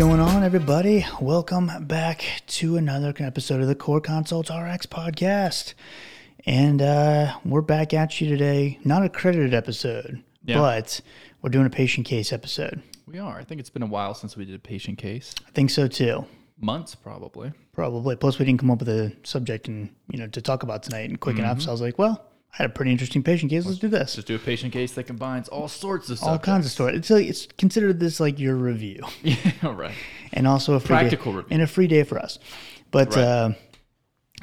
going on, everybody? Welcome back to another episode of the Core Consults RX podcast. And uh, we're back at you today. Not a credited episode, Yeah. but we're doing a patient case episode. We are. I think it's been a while since we did a patient case. I think so too. Months, probably. Probably. Plus, we didn't come up with a subject and you know to talk about tonight and quick Mm-hmm. enough. So I was like, well, I had a pretty interesting patient case. Let's do this. Just do a patient case that combines all sorts of All kinds of stories. It's like, it's considered this like your review, Yeah, right. and also a free Practical day, review. and a free day for us. But Right. uh,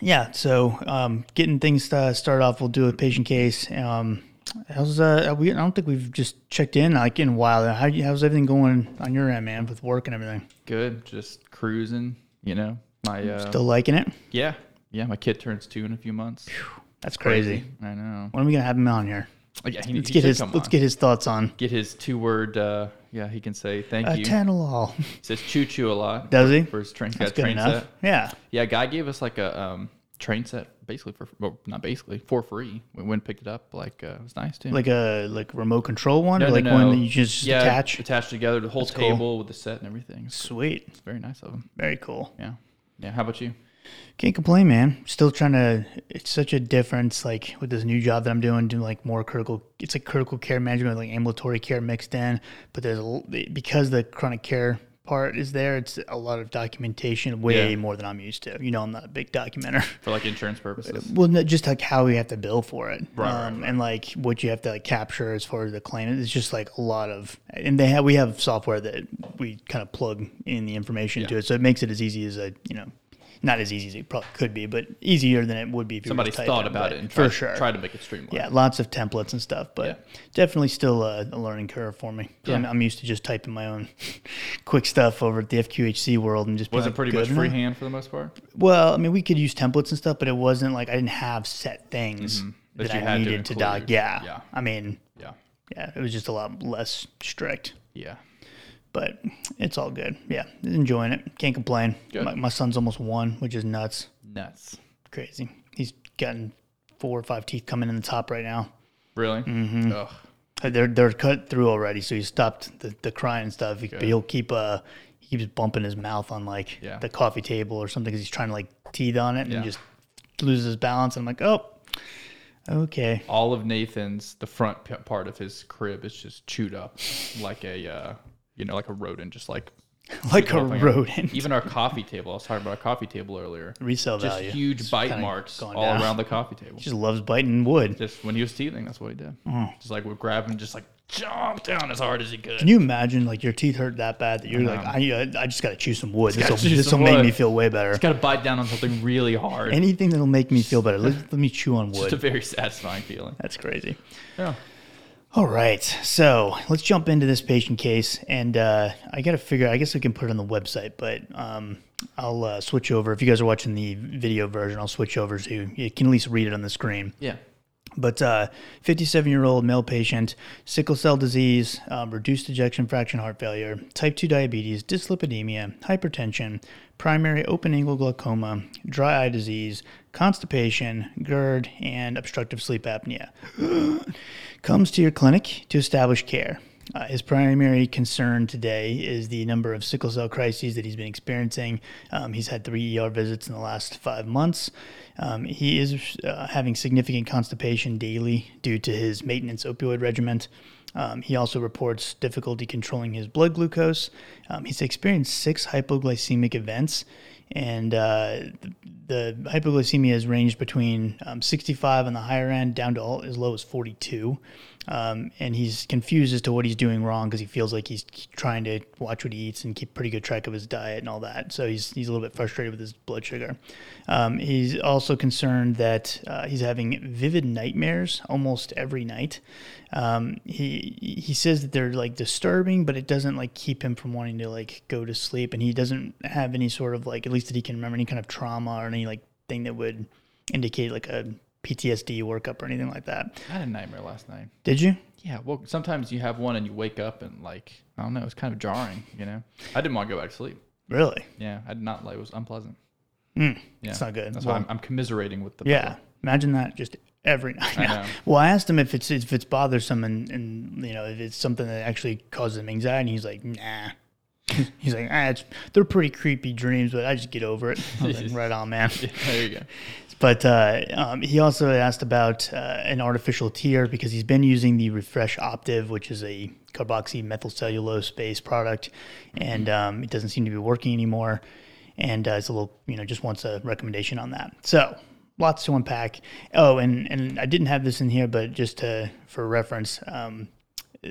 yeah, so um, getting things uh, started off, we'll do a patient case. Um, how's uh, we? I don't think we've just checked in like in a while. How how's everything going on your end, man, with work and everything? Good. Just cruising. You know, my uh, Still liking it? yeah, yeah. My kid turns two in a few months. That's crazy. I know. When are we gonna have him on here? Oh, yeah, he, Let's he get his let's on. get his thoughts on get his two word. Uh, yeah, he can say thank uh, you. Tanolol. He says choo choo a lot. Does he? For his train, That's good train enough. set. Yeah. Yeah, guy gave us like a um, train set basically for well, not basically for free. We went and picked it up. Like uh, it was nice too. Like a like remote control one, No, or like no. one that you just yeah, attach. attached together the whole That's cool. table with the set and everything. Sweet. it's very nice of him. Very cool. Yeah, yeah. How about you? Can't complain, man. Still trying to. It's such a difference, like with this new job that I'm doing, doing like more critical. It's like critical care management, like ambulatory care mixed in. But there's a, because the chronic care part is there. It's a lot of documentation, way Yeah. more than I'm used to. You know, I'm not a big documenter. For like insurance purposes. Well, no, just like how we have to bill for it, Right, right, um, and like what you have to like capture as far as the claim. It's just like a lot of, and they have we have software that we kind of plug in the information to it, so it makes it as easy as a you know, not as easy as it probably could be, but easier than it would be if you were to type thought in, about it and for tried, sure. tried to make it streamlined. yeah, lots of templates and stuff, but Yeah. definitely still a, a learning curve for me. 'Cause I'm, I'm used to just typing my own quick stuff over at the FQHC world and just Was like, it pretty "Good much enough?" freehand for the most part? Well, I mean, we could use templates and stuff, but it wasn't like I didn't have set things Mm-hmm. That that, you I had to needed to, doc. include. Yeah. Yeah. I mean, Yeah, yeah, it was just a lot less strict, yeah. But it's all good. Yeah, enjoying it. Can't complain. My, my son's almost one, which is nuts. Nuts. Crazy. He's gotten four or five teeth coming in the top right now. Really? Mm-hmm. Ugh. They're they're cut through already, so he stopped the, the crying stuff. He, but he'll keep uh he keeps bumping his mouth on like Yeah. the coffee table or something because he's trying to like teeth on it Yeah. and just loses his balance. And I'm like, oh, okay. All of Nathan's the front part of his crib is just chewed up like a uh, you know like a rodent, just like like a rodent. Even our coffee table. I was talking about our coffee table earlier. Resale Just value. huge It's bite marks all down. around the coffee table. He just loves biting wood. Just when he was teething, that's what he did. Oh. Just like would grab and just like jump down as hard as he could. Can you imagine like your teeth hurt that bad that you're like. I, I just got to chew some wood. This will this will make me feel way better. Got to bite down on something really hard. Anything that'll make me feel better. Let, let me chew on wood. It's a very satisfying feeling. That's crazy. Yeah. All right, so let's jump into this patient case, and uh, I got to figure. I guess I can put it on the website, but um, I'll uh, switch over. If you guys are watching the video version, I'll switch over so you can at least read it on the screen. Yeah. But uh, 57 year old male patient, sickle cell disease, um, reduced ejection fraction heart failure, type 2 diabetes, dyslipidemia, hypertension, primary open angle glaucoma, dry eye disease, constipation, GERD, and obstructive sleep apnea. Comes to your clinic to establish care. Uh, his primary concern today is the number of sickle cell crises that he's been experiencing. Um, he's had three ER visits in the last five months. Um, he is uh, having significant constipation daily due to his maintenance opioid regimen. Um, he also reports difficulty controlling his blood glucose. Um, he's experienced six hypoglycemic events, and uh, the, the hypoglycemia has ranged between um, 65 on the higher end down to all, as low as 42. Um, and he's confused as to what he's doing wrong because he feels like he's trying to watch what he eats and keep pretty good track of his diet and all that. So he's, he's a little bit frustrated with his blood sugar. Um, he's also concerned that uh, he's having vivid nightmares almost every night. Um, he he says that they're like disturbing, but it doesn't like keep him from wanting to like go to sleep. And he doesn't have any sort of like at least that he can remember any kind of trauma or any like thing that would indicate like a PTSD workup or anything like that. I had a nightmare last night. Did you? Yeah, well, sometimes you have one and you wake up and like I don't know, it's kind of jarring, you know. I didn't want to go back to sleep. Really? Yeah, I did not like it was unpleasant. Mm, Yeah, It's not good. That's Well, why I'm, I'm commiserating with the yeah. Imagine that just every night. I. Well, I asked him if it's if it's bothersome and, and you know if it's something that actually causes him anxiety. And he's like, nah. He's like, ah, it's, they're pretty creepy dreams, but I just get over it. I was like, right on, man. there you go. But uh, um, he also asked about uh, an artificial tear because he's been using the Refresh Optive, which is a carboxy methyl cellulose based product, and um, it doesn't seem to be working anymore. And uh, it's a little, you know, just wants a recommendation on that. So lots to unpack. Oh, and and I didn't have this in here, but just to, for reference, um,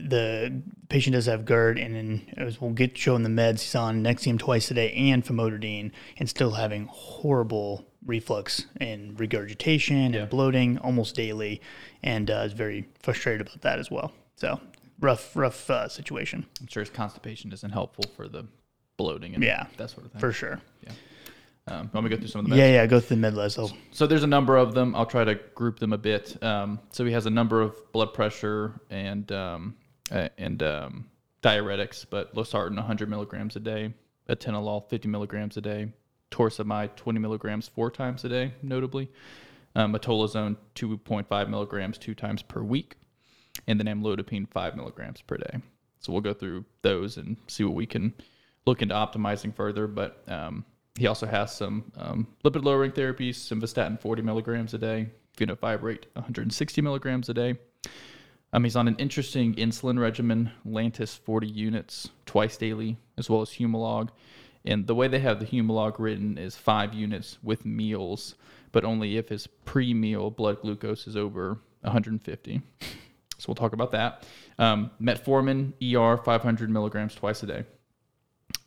the patient does have GERD, and then as we'll get shown the meds, he's on Nexium twice a day and famotidine, and still having horrible reflux and regurgitation Yeah. and bloating almost daily, and uh, is very frustrated about that as well. So rough, rough uh, situation I'm sure his constipation isn't helpful for the bloating and Yeah. that sort of thing. for sure. Yeah. Um, want me to go through some of the meds? Yeah, yeah. Go through the med list. I'll- So there's a number of them. I'll try to group them a bit. Um, so he has a number of blood pressure and um, uh, and um, diuretics, but losartan 100 milligrams a day, atenolol 50 milligrams a day, torsemide 20 milligrams four times a day, notably, um, metolazone 2.5 milligrams two times per week, and then amlodipine 5 milligrams per day. So we'll go through those and see what we can look into optimizing further. But um, he also has some um, lipid lowering therapies, simvastatin 40 milligrams a day, fenofibrate 160 milligrams a day. Um, he's on an interesting insulin regimen, Lantus 40 units twice daily, as well as Humalog. And the way they have the Humalog written is five units with meals, but only if his pre-meal blood glucose is over 150. So we'll talk about that. Um, metformin ER 500 milligrams twice a day.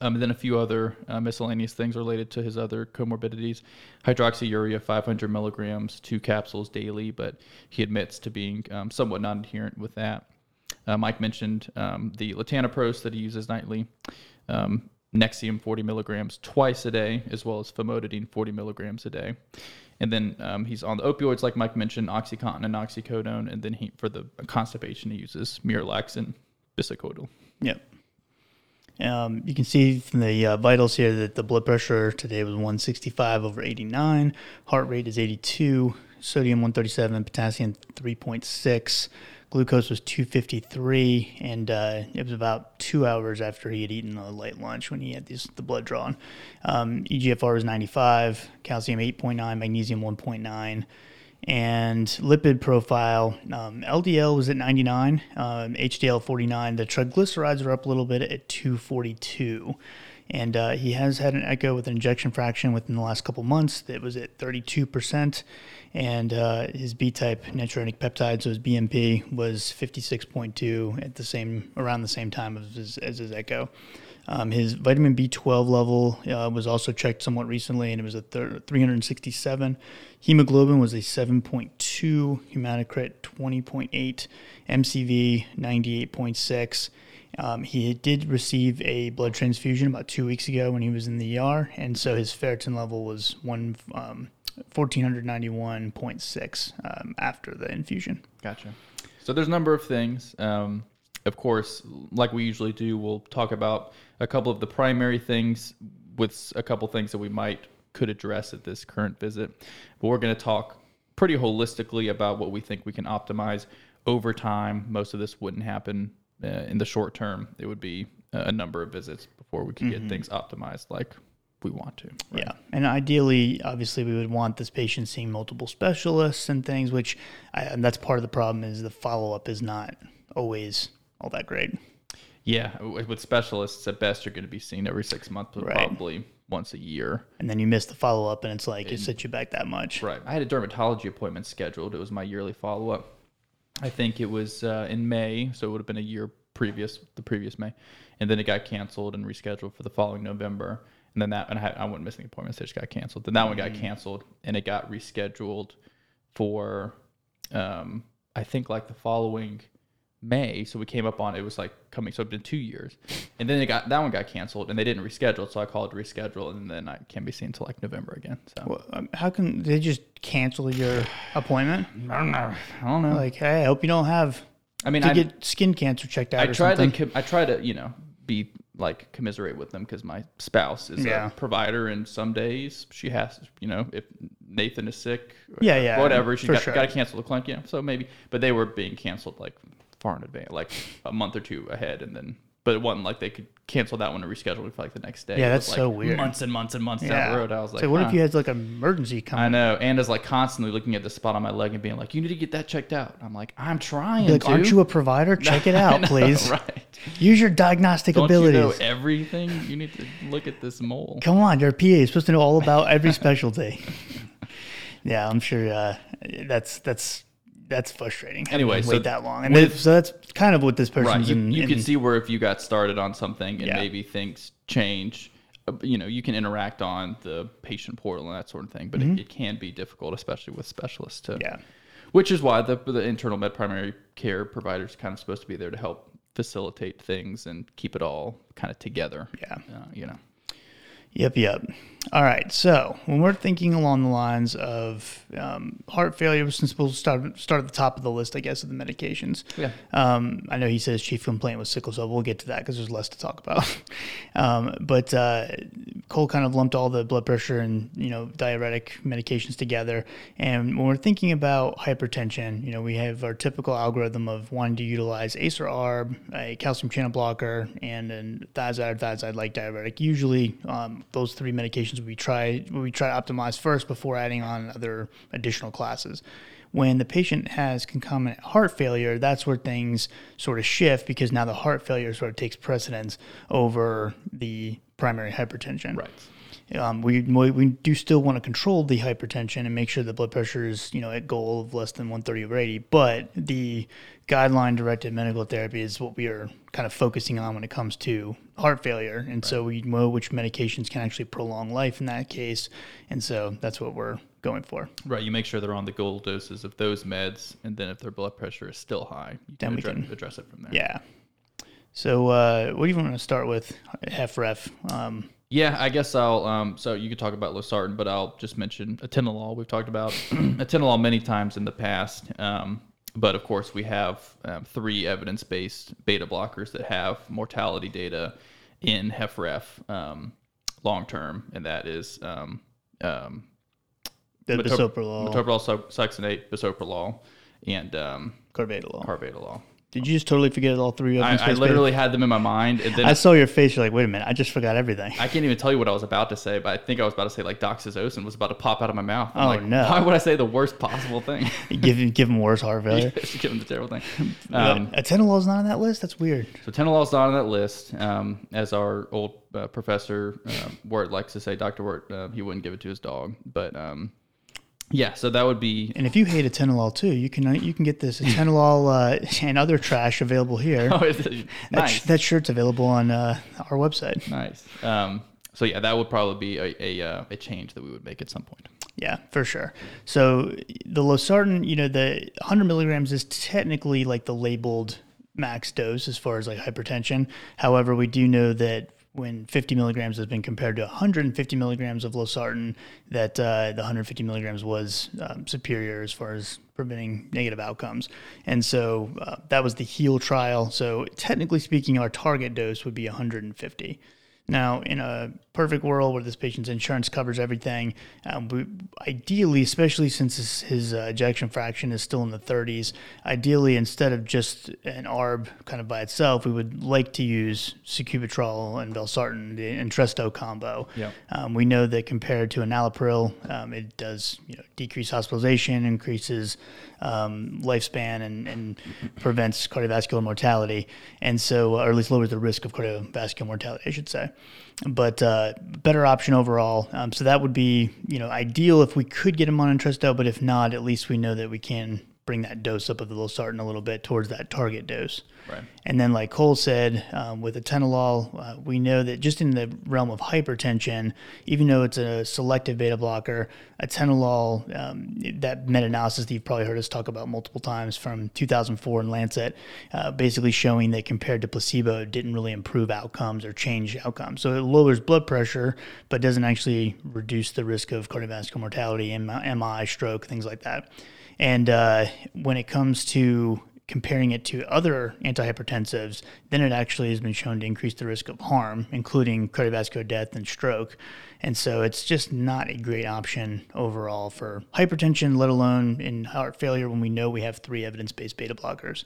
Um, and then a few other uh, miscellaneous things related to his other comorbidities. Hydroxyurea, 500 milligrams, two capsules daily, but he admits to being um, somewhat non adherent with that. Uh, Mike mentioned um, the latanoprost that he uses nightly, um, Nexium, 40 milligrams twice a day, as well as famotidine, 40 milligrams a day. And then um, he's on the opioids, like Mike mentioned, OxyContin and oxycodone. And then he, for the constipation, he uses Miralax and bisacodyl. Yep. Um, you can see from the uh, vitals here that the blood pressure today was 165 over 89. Heart rate is 82. Sodium 137. Potassium 3.6. Glucose was 253, and uh, it was about two hours after he had eaten a light lunch when he had this, the blood drawn. Um, EGFR was 95, calcium 8.9, magnesium 1.9 and lipid profile um, ldl was at 99 um, hdl 49 the triglycerides are up a little bit at 242 and uh, he has had an echo with an ejection fraction within the last couple months that was at 32% and uh, his b-type natriuretic peptide so his bnp was 56.2 at the same around the same time as his, as his echo. Um, his vitamin B12 level uh, was also checked somewhat recently, and it was a thir- 367. Hemoglobin was a 7.2, hematocrit 20.8, MCV 98.6. Um, he did receive a blood transfusion about two weeks ago when he was in the ER, and so his ferritin level was one um, 1491.6 um, after the infusion. Gotcha. So there's a number of things. Um, of course, like we usually do, we'll talk about a couple of the primary things with a couple things that we might could address at this current visit. But we're going to talk pretty holistically about what we think we can optimize over time. Most of this wouldn't happen uh, in the short term. It would be a number of visits before we can get things optimized like we want to. right? Yeah, and ideally, obviously, we would want this patient seeing multiple specialists and things, which I, and that's part of the problem is the follow up is not always all that great. Yeah, with specialists, at best, you're going to be seen every six months, Right. probably once a year. And then you miss the follow up, and it's like it sets you back that much. Right. I had a dermatology appointment scheduled. It was my yearly follow up. I think it was uh, in May, so it would have been a year previous, the previous May, and then it got canceled and rescheduled for the following November. And then that, and I, had, I wasn't missing appointments. It just got canceled. Then that one got canceled, and it got rescheduled for, um, I think like the following May. So we came up on it was like coming. So it's been two years, and then it got that one got canceled, and they didn't reschedule. So I called to reschedule, and then I can't be seen until like November again. So Well, um, how can they just cancel your appointment? I don't know. I don't know. Like, hey, I hope you don't have I mean, I get skin cancer checked out I something. to I try to you know be like commiserate with them because my spouse is Yeah. a provider, and some days she has you know if Nathan is sick, or Yeah, yeah, whatever, for got, sure. got to cancel the clinic. Yeah, so maybe, but they were being canceled like far in advance, like a month or two ahead, and then but it wasn't like they could cancel that one and reschedule it for like the next day. Yeah, that's was, so like, weird. Months and months and months Yeah. down the road, I was like, so what huh. if you had like an emergency come? I know, and is like constantly looking at the spot on my leg and being like, "You need to get that checked out." I'm like, "I'm trying Be like, to." aren't you a provider? Check it I out, know, please. Right? Use your diagnostic Don't abilities. you know everything? You need to look at this mole. Come on, you're PA. You're supposed to know all about every specialty. yeah, I'm sure uh, that's that's that's frustrating. Anyway, so wait that long, and with- so that's kind of what this person. Right. You, in. you in- can see where if you got started on something and Yeah. maybe things change, uh, you know, you can interact on the patient portal and that sort of thing. But it, it can be difficult, especially with specialists. To, Mm-hmm. Yeah. Which is why the the internal med primary care providers kind of supposed to be there to help facilitate things and keep it all kind of together. Yeah. Uh, you know. Yep, yep. All right. So when we're thinking along the lines of um, heart failure, since we'll start start at the top of the list, I guess, of the medications. Yeah. Um, I know he says chief complaint was sickle cell. We'll get to that because there's less to talk about. um, but uh, Cole kind of lumped all the blood pressure and you know diuretic medications together. And when we're thinking about hypertension, you know we have our typical algorithm of wanting to utilize ACE or ARB, a calcium channel blocker, and an thiazide or thiazide-like diuretic. Usually, um, those three medications we try we try to optimize first before adding on other additional classes when the patient has concomitant heart failure, that's where things sort of shift because now the heart failure sort of takes precedence over the primary hypertension. Right. Um, we, we we do still want to control the hypertension and make sure the blood pressure is you know at goal of less than 130 over 80. But the guideline directed medical therapy is what we are kind of focusing on when it comes to heart failure, and so we know which medications can actually prolong life in that case, and so that's what we're going for. Right. You make sure they're on the goal doses of those meds, and then if their blood pressure is still high, you Then can, we address, can- address it from there. Yeah. So uh, what do you want to start with? HFref. Um, Yeah, I guess I'll. Um, so you could talk about losartan, but I'll just mention atenolol. We've talked about atenolol many times in the past, um, but of course we have um, three evidence-based beta blockers that have mortality data in HFrEF um, long term, and that is um, um, the metop- bisoprolol, metoprolol, succinate, bisoprolol, and um, carvedilol. carvedilol. Did you just totally forget all three of them? I literally had them in my mind, and then I saw your face. You're like, wait a minute, I just forgot everything. I can't even tell you what I was about to say, but I think I was about to say like doxazosin was about to pop out of my mouth. I'm Oh, like, no. Why would I say the worst possible thing? give him give him worse heart failure. Just give him the terrible thing. Um, Atenolol's not on that list. That's weird. so tenolol's not on that list. Um, as our old uh, professor uh, Wirt likes to say, Doctor Wirt, uh, he wouldn't give it to his dog. But um, yeah, so that would be. And if you hate atenolol too, you can you can get this atenolol uh, and other trash available here. Oh, it's, That, sh- nice, that shirt's available on uh, our website. nice. Um, so yeah, that would probably be a, a, uh, a change that we would make at some point. Yeah, for sure. So the losartan, you know, the 100 milligrams is technically like the labeled max dose as far as like hypertension. However, we do know that when 50 milligrams has been compared to 150 milligrams of losartan, that uh, the 150 milligrams was um, superior as far as preventing negative outcomes. And so uh, that was the HEAAL trial. So technically speaking, our target dose would be 150. Now, in a perfect world where this patient's insurance covers everything, um, we, ideally, especially since his, his uh, ejection fraction is still in the 30s, ideally, instead of just an ARB kind of by itself, we would like to use sacubitril and valsartan, the Entresto combo. Yep. Um, we know that compared to enalapril, um, it does you know, decrease hospitalization, increases um, lifespan, and, and prevents cardiovascular mortality, and so, or at least lowers the risk of cardiovascular mortality, I should say. But uh, better option overall. Um, so that would be you know ideal if we could get him on Entresto, but if not, at least we know that we can bring that dose up of the losartan a little bit towards that target dose. Right. And then, like Cole said, um, with atenolol, uh, we know that just in the realm of hypertension, even though it's a selective beta blocker, atenolol, um, that meta analysis that you've probably heard us talk about multiple times from 2004 in Lancet, uh, basically showing that compared to placebo, it didn't really improve outcomes or change outcomes. So it lowers blood pressure, but doesn't actually reduce the risk of cardiovascular mortality, MI, stroke, things like that. And uh, when it comes to comparing it to other antihypertensives, then it actually has been shown to increase the risk of harm, including cardiovascular death and stroke. And so it's just not a great option overall for hypertension, let alone in heart failure when we know we have three evidence based beta blockers.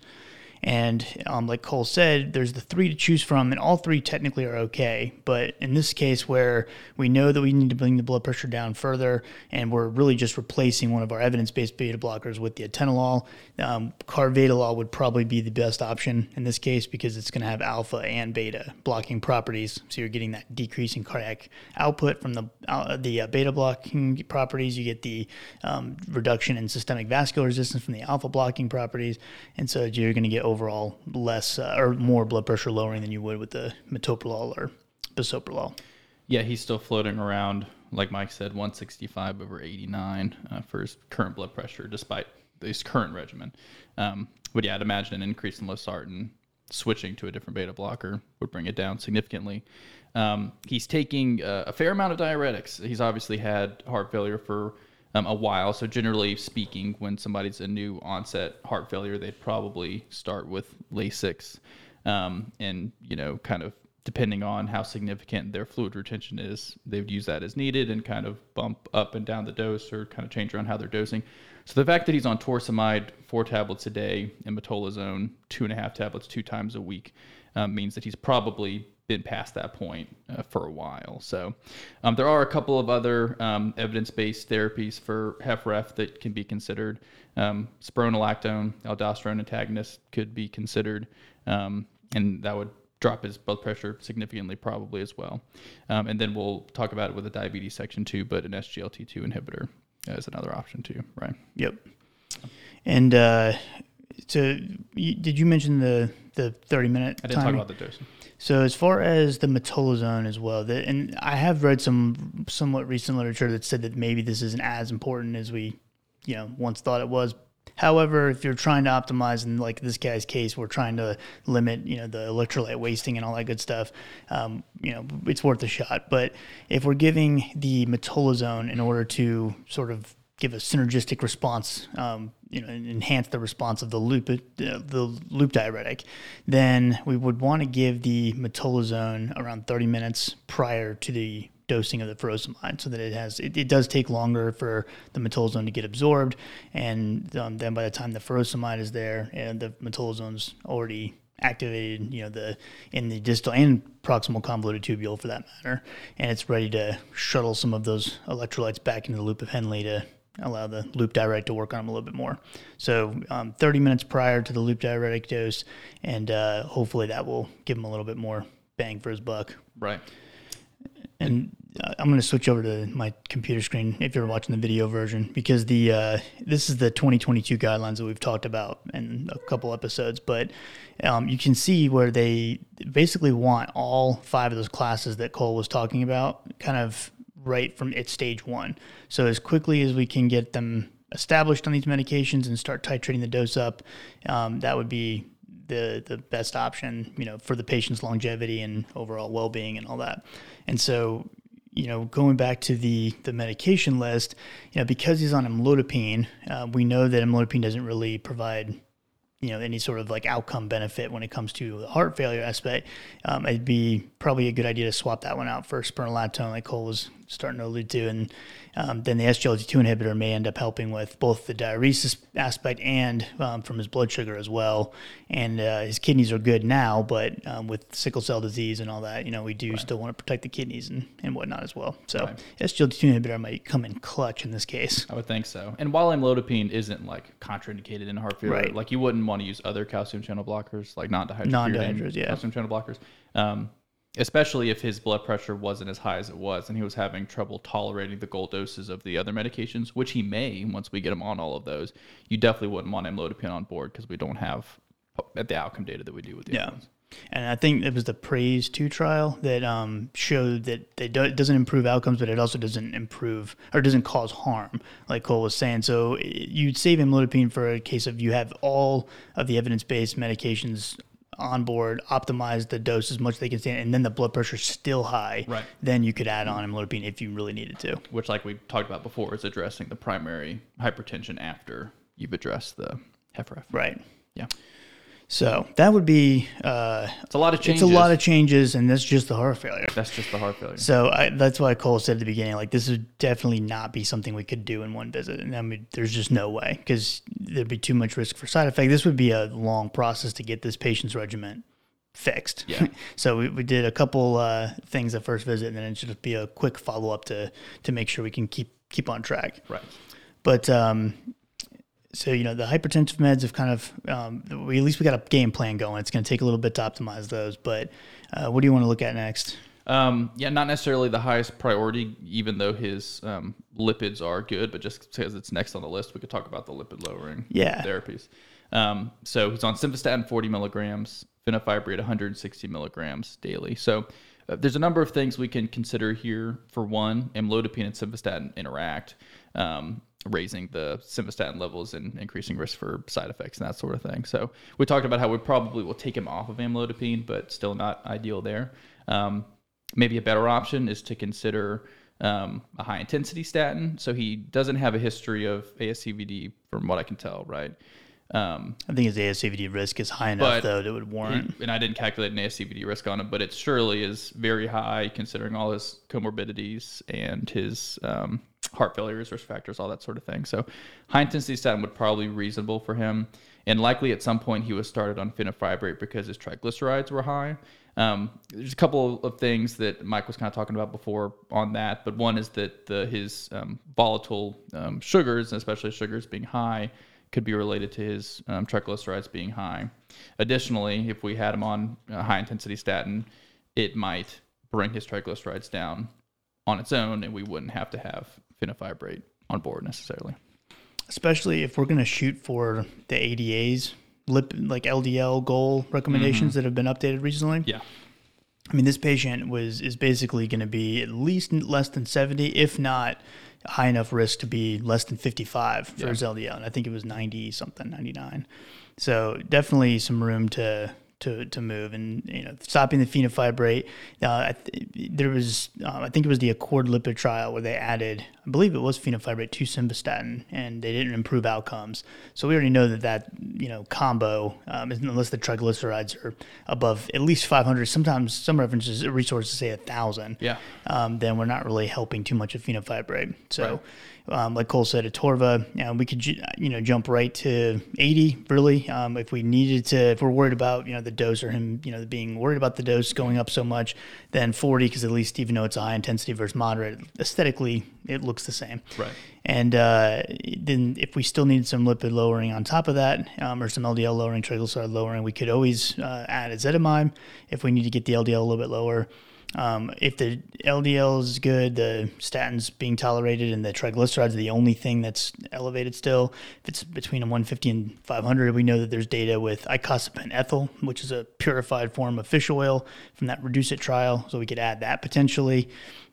And um, like Cole said, there's the three to choose from, and all three technically are okay. But in this case, where we know that we need to bring the blood pressure down further, and we're really just replacing one of our evidence-based beta blockers with the atenolol, um, carvedilol would probably be the best option in this case because it's going to have alpha and beta blocking properties. So you're getting that decrease in cardiac output from the uh, the uh, beta blocking properties. You get the um, reduction in systemic vascular resistance from the alpha blocking properties, and so you're going to get overall less uh, or more blood pressure lowering than you would with the metoprolol or bisoprolol. Yeah, he's still floating around, like Mike said, 165 over 89 uh, for his current blood pressure, despite his current regimen. Um, but yeah, I'd imagine an increase in losartan switching to a different beta blocker would bring it down significantly. Um, he's taking uh, a fair amount of diuretics. He's obviously had heart failure for um, a while. So generally speaking, when somebody's a new onset heart failure, they'd probably start with Lasix, um, and you know, kind of depending on how significant their fluid retention is, they would use that as needed and kind of bump up and down the dose or kind of change around how they're dosing. So the fact that he's on torsemide four tablets a day and metolazone two and a half tablets two times a week um, means that he's probably been past that point uh, for a while. So um, there are a couple of other um, evidence-based therapies for HFrEF that can be considered. Um, spironolactone, aldosterone antagonist could be considered, um, and that would drop his blood pressure significantly probably as well. Um, and then we'll talk about it with a diabetes section too, but an SGLT2 inhibitor is another option too, right? Yep. And uh, so, you, did you mention the the thirty minute? I didn't timing? talk about the dosing. So as far as the metolazone as well, that and I have read some somewhat recent literature that said that maybe this isn't as important as we, you know, once thought it was. However, if you're trying to optimize, in like this guy's case, we're trying to limit, you know, the electrolyte wasting and all that good stuff. Um, you know, it's worth a shot. But if we're giving the metolazone in order to sort of give a synergistic response, um, you know, enhance the response of the loop, uh, the loop diuretic, then we would want to give the metolazone around 30 minutes prior to the dosing of the furosemide so that it has it, it does take longer for the metolazone to get absorbed. And um, then by the time the furosemide is there and the metolazone's already activated you know the in the distal and proximal convoluted tubule for that matter. And it's ready to shuttle some of those electrolytes back into the loop of henle to allow the loop diuretic to work on them a little bit more so um, 30 minutes prior to the loop diuretic dose and uh, hopefully that will give him a little bit more bang for his buck Right. and uh, I'm going to switch over to my computer screen if you're watching the video version because the uh, this is the 2022 guidelines that we've talked about in a couple episodes, but um, you can see where they basically want all five of those classes that Cole was talking about kind of right from its stage one. So as quickly as we can get them established on these medications and start titrating the dose up, um, that would be the the best option, you know, for the patient's longevity and overall well being and all that. And so, you know, going back to the the medication list, you know, because he's on amlodipine, uh, we know that amlodipine doesn't really provide you know any sort of like outcome benefit when it comes to the heart failure aspect, um, it'd be probably a good idea to swap that one out for spironolactone, like Cole was starting to allude to, and um, then the SGLT2 inhibitor may end up helping with both the diuresis aspect and um, from his blood sugar as well. And uh, his kidneys are good now, but um, with sickle cell disease and all that, you know, we do right. still want to protect the kidneys and, and whatnot as well. So right. SGLT2 inhibitor might come in clutch in this case. I would think so. And while amlodipine isn't like contraindicated in heart failure, right. like you wouldn't want to use other calcium channel blockers, like non-dihydropyridine non-dihydros, yeah. calcium channel blockers. Especially if his blood pressure wasn't as high as it was and he was having trouble tolerating the gold doses of the other medications, which he may once we get him on all of those. You definitely wouldn't want him. amlodipine on board because we don't have at the outcome data that we do with the yeah. other ones. And I think it was the Praise 2 trial that um, showed that it doesn't improve outcomes, but it also doesn't improve or doesn't cause harm, like Cole was saying. So you'd save amlodipine for a case of you have all of the evidence based medications on board, optimize the dose as much as they can stand, and then the blood pressure is still high, right. then you could add on amlodipine if you really needed to. Which, like we talked about before, is addressing the primary hypertension after you've addressed the HFrEF. Right. Yeah. So that would be uh, It's a lot of changes. it's a lot of changes, and that's just the heart failure. That's just the heart failure. So I, that's why Cole said at the beginning, like this would definitely not be something we could do in one visit, and I mean, there's just no way because there'd be too much risk for side effect. This would be a long process to get this patient's regimen fixed. Yeah. so we, we did a couple uh, things at first visit, and then it should just be a quick follow up to to make sure we can keep keep on track. Right. But um, so you know the hypertensive meds have kind of um, we at least we got a game plan going. It's going to take a little bit to optimize those. But uh, what do you want to look at next? Um, yeah, not necessarily the highest priority, even though his um, lipids are good, but just because it's next on the list, we could talk about the lipid lowering Yeah. therapies. Um, so he's on simvastatin 40 milligrams, fenofibrate 160 milligrams daily. So uh, there's a number of things we can consider here. For one, amlodipine and simvastatin interact, um, raising the simvastatin levels and increasing risk for side effects and that sort of thing. So we talked about how we probably will take him off of amlodipine, but still not ideal there. Um, maybe a better option is to consider um, a high intensity statin. So he doesn't have a history of ASCVD, from what I can tell, right? Um, I think his ASCVD risk is high enough though that would warrant. and I didn't calculate an ASCVD risk on him, but it surely is very high considering all his comorbidities and his um, heart failure risk factors, all that sort of thing. So, high intensity statin would probably be reasonable for him, and likely at some point he was started on fenofibrate because his triglycerides were high. Um, there's a couple of things that Mike was kind of talking about before on that, but one is that the, his um, volatile um, sugars, especially sugars being high, could be related to his um, triglycerides being high. Additionally, if we had him on a high intensity statin, it might bring his triglycerides down on its own, and we wouldn't have to have fenofibrate on board necessarily. especially if we're going to shoot for the ADAs, lip like LDL goal recommendations mm-hmm. that have been updated recently. Yeah. I mean, this patient was is basically going to be at least less than seventy, if not high enough risk to be less than fifty-five for Yeah. his LDL, and I think it was ninety something, ninety-nine. So definitely some room to to to move, and you know, stopping the fenofibrate. Uh, I th- there was, uh, I think it was the Accord lipid trial where they added, I believe it was fenofibrate to simvastatin, and they didn't improve outcomes. So we already know that that you know combo, um, unless the triglycerides are above at least 500, sometimes some references resources say a thousand. Yeah. Um, then we're not really helping too much of fenofibrate. So, um, like Cole said, Atorva, Torva, know, we could you know jump right to 80 really um, if we needed to. If we're worried about you know the dose or him you know being worried about the dose going up so much, then 40 because at least even though it's high intensity versus moderate, aesthetically it looks the same. Right. And uh, then if we still needed some lipid lowering on top of that, um, or some LDL lowering, triglyceride lowering, we could always uh, add ezetimibe if we need to get the LDL a little bit lower. Um, if the LDL is good, the statins being tolerated, and the triglycerides are the only thing that's elevated still. If it's between a 150 and 500, we know that there's data with icosapent ethyl, which is a purified form of fish oil from that Reduce It trial. So we could add that potentially.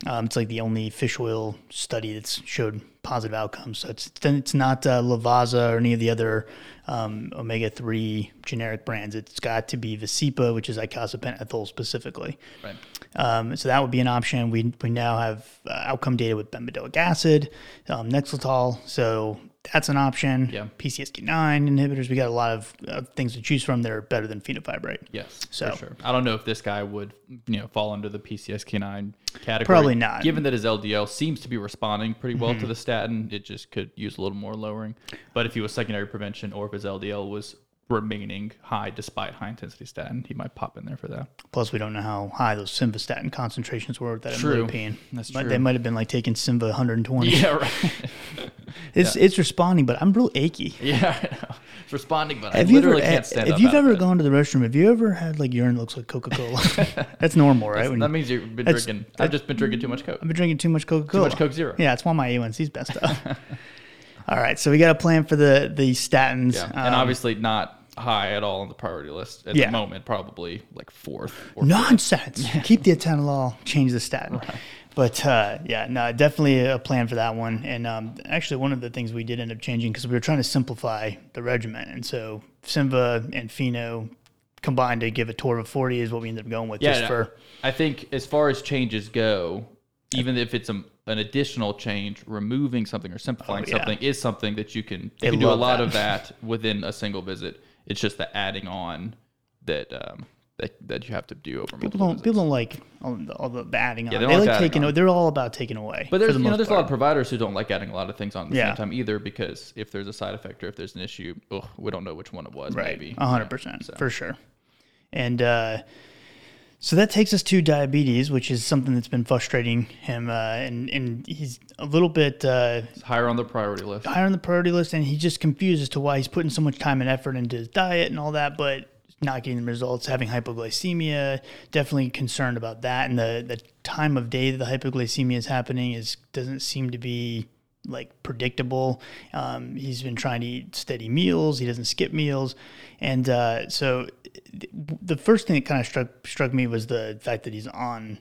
Um, it's like the only fish oil study that's showed positive outcomes. So it's then it's not uh, Lovaza or any of the other um, omega three generic brands. It's got to be Vascepa, which is icosapent ethyl specifically. Right. Um, so that would be an option. We we now have uh, outcome data with bempedoic acid, um, Nexletol. So that's an option. Yeah. PCSK9 inhibitors. We got a lot of uh, things to choose from that are better than fenofibrate. Yes, So- for sure. I don't know if this guy would, you know, fall under the PCSK9 category. Probably not. Mm-hmm. Given that his LDL seems to be responding pretty well to the statin, it just could use a little more lowering. But if he was secondary prevention or if his LDL was remaining high despite high intensity statin, he might pop in there for that. Plus, we don't know how high those simvastatin concentrations were with that True. amlodipine. That's But true. They might have been like taking Simva 120. Yeah, right. It's it's responding, but I'm real achy. yeah, I know. It's responding, but I Have you literally ever, can't stand if up you've out ever gone to the restroom, have you ever had like urine that looks like Coca Cola? That's normal, right? When that means you've been That's- drinking. I've just been drinking too much Coke. I've been drinking too much Coca Cola. Too much Coke Zero. Yeah, it's why my A1C's messed up. All right, so we got a plan for the the statins. Yeah, and Um, obviously not high at all on the priority list at Yeah. the moment. Probably like fourth. Or nonsense. Keep the atenolol, change the statin. But uh, yeah, no, definitely a plan for that one. And um, actually, one of the things we did end up changing because we were trying to simplify the regimen, and so Simva and Pheno combined to give atorva 40 is what we ended up going with Yeah, just for I think as far as changes go, even if it's a, an additional change, removing something or simplifying Oh, yeah. something is something that you can They you can do a lot that. of that within a single visit It's just the adding on that um, that, that you have to do over People don't visits. people don't like all the, all the adding on. they, they like, like taking. On. They're all about taking away. But there's the you know there's a lot of providers who don't like adding a lot of things on at the Yeah. same time either because if there's a side effect or if there's an issue, ugh, we don't know which one it was. right, Maybe a hundred percent So. for sure. And uh, so that takes us to diabetes, which is something that's been frustrating him, uh, and and he's a little bit. Uh, higher on the priority list. higher on the priority list, and he's just confused as to why he's putting so much time and effort into his diet and all that, but not getting the results. Having hypoglycemia, definitely concerned about that, and the the time of day that the hypoglycemia is happening is doesn't seem to be like predictable. Um, he's been trying to eat steady meals. He doesn't skip meals, and uh, so th- the first thing that kind of struck struck me was the fact that he's on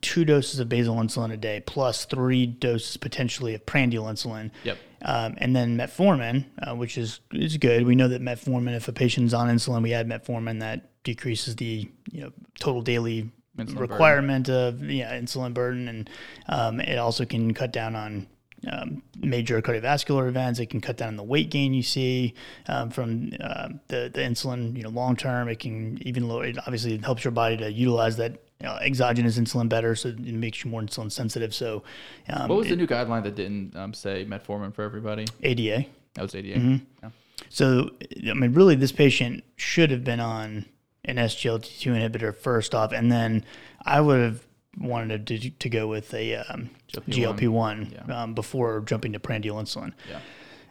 two doses of basal insulin a day plus three doses potentially of prandial insulin. Yep. Um, and then metformin, uh, which is is good. We know that metformin, if a patient's on insulin, we add metformin, that decreases the you know total daily Insulin burden. requirement of yeah insulin burden, and um, it also can cut down on um, major cardiovascular events. It can cut down on the weight gain you see um, from um the the insulin. You know, long term, it can even lower. It obviously helps your body to utilize that. You know, exogenous insulin better, so it makes you more insulin sensitive. So, um, What was the new guideline that didn't um, say metformin for everybody? ADA? That was ADA. Mm-hmm. Yeah. So, I mean, really, this patient should have been on an SGLT2 inhibitor first off, and then I would have wanted to, to go with a um, GLP-1. GLP-1 Yeah. um, before jumping to prandial insulin. Yeah.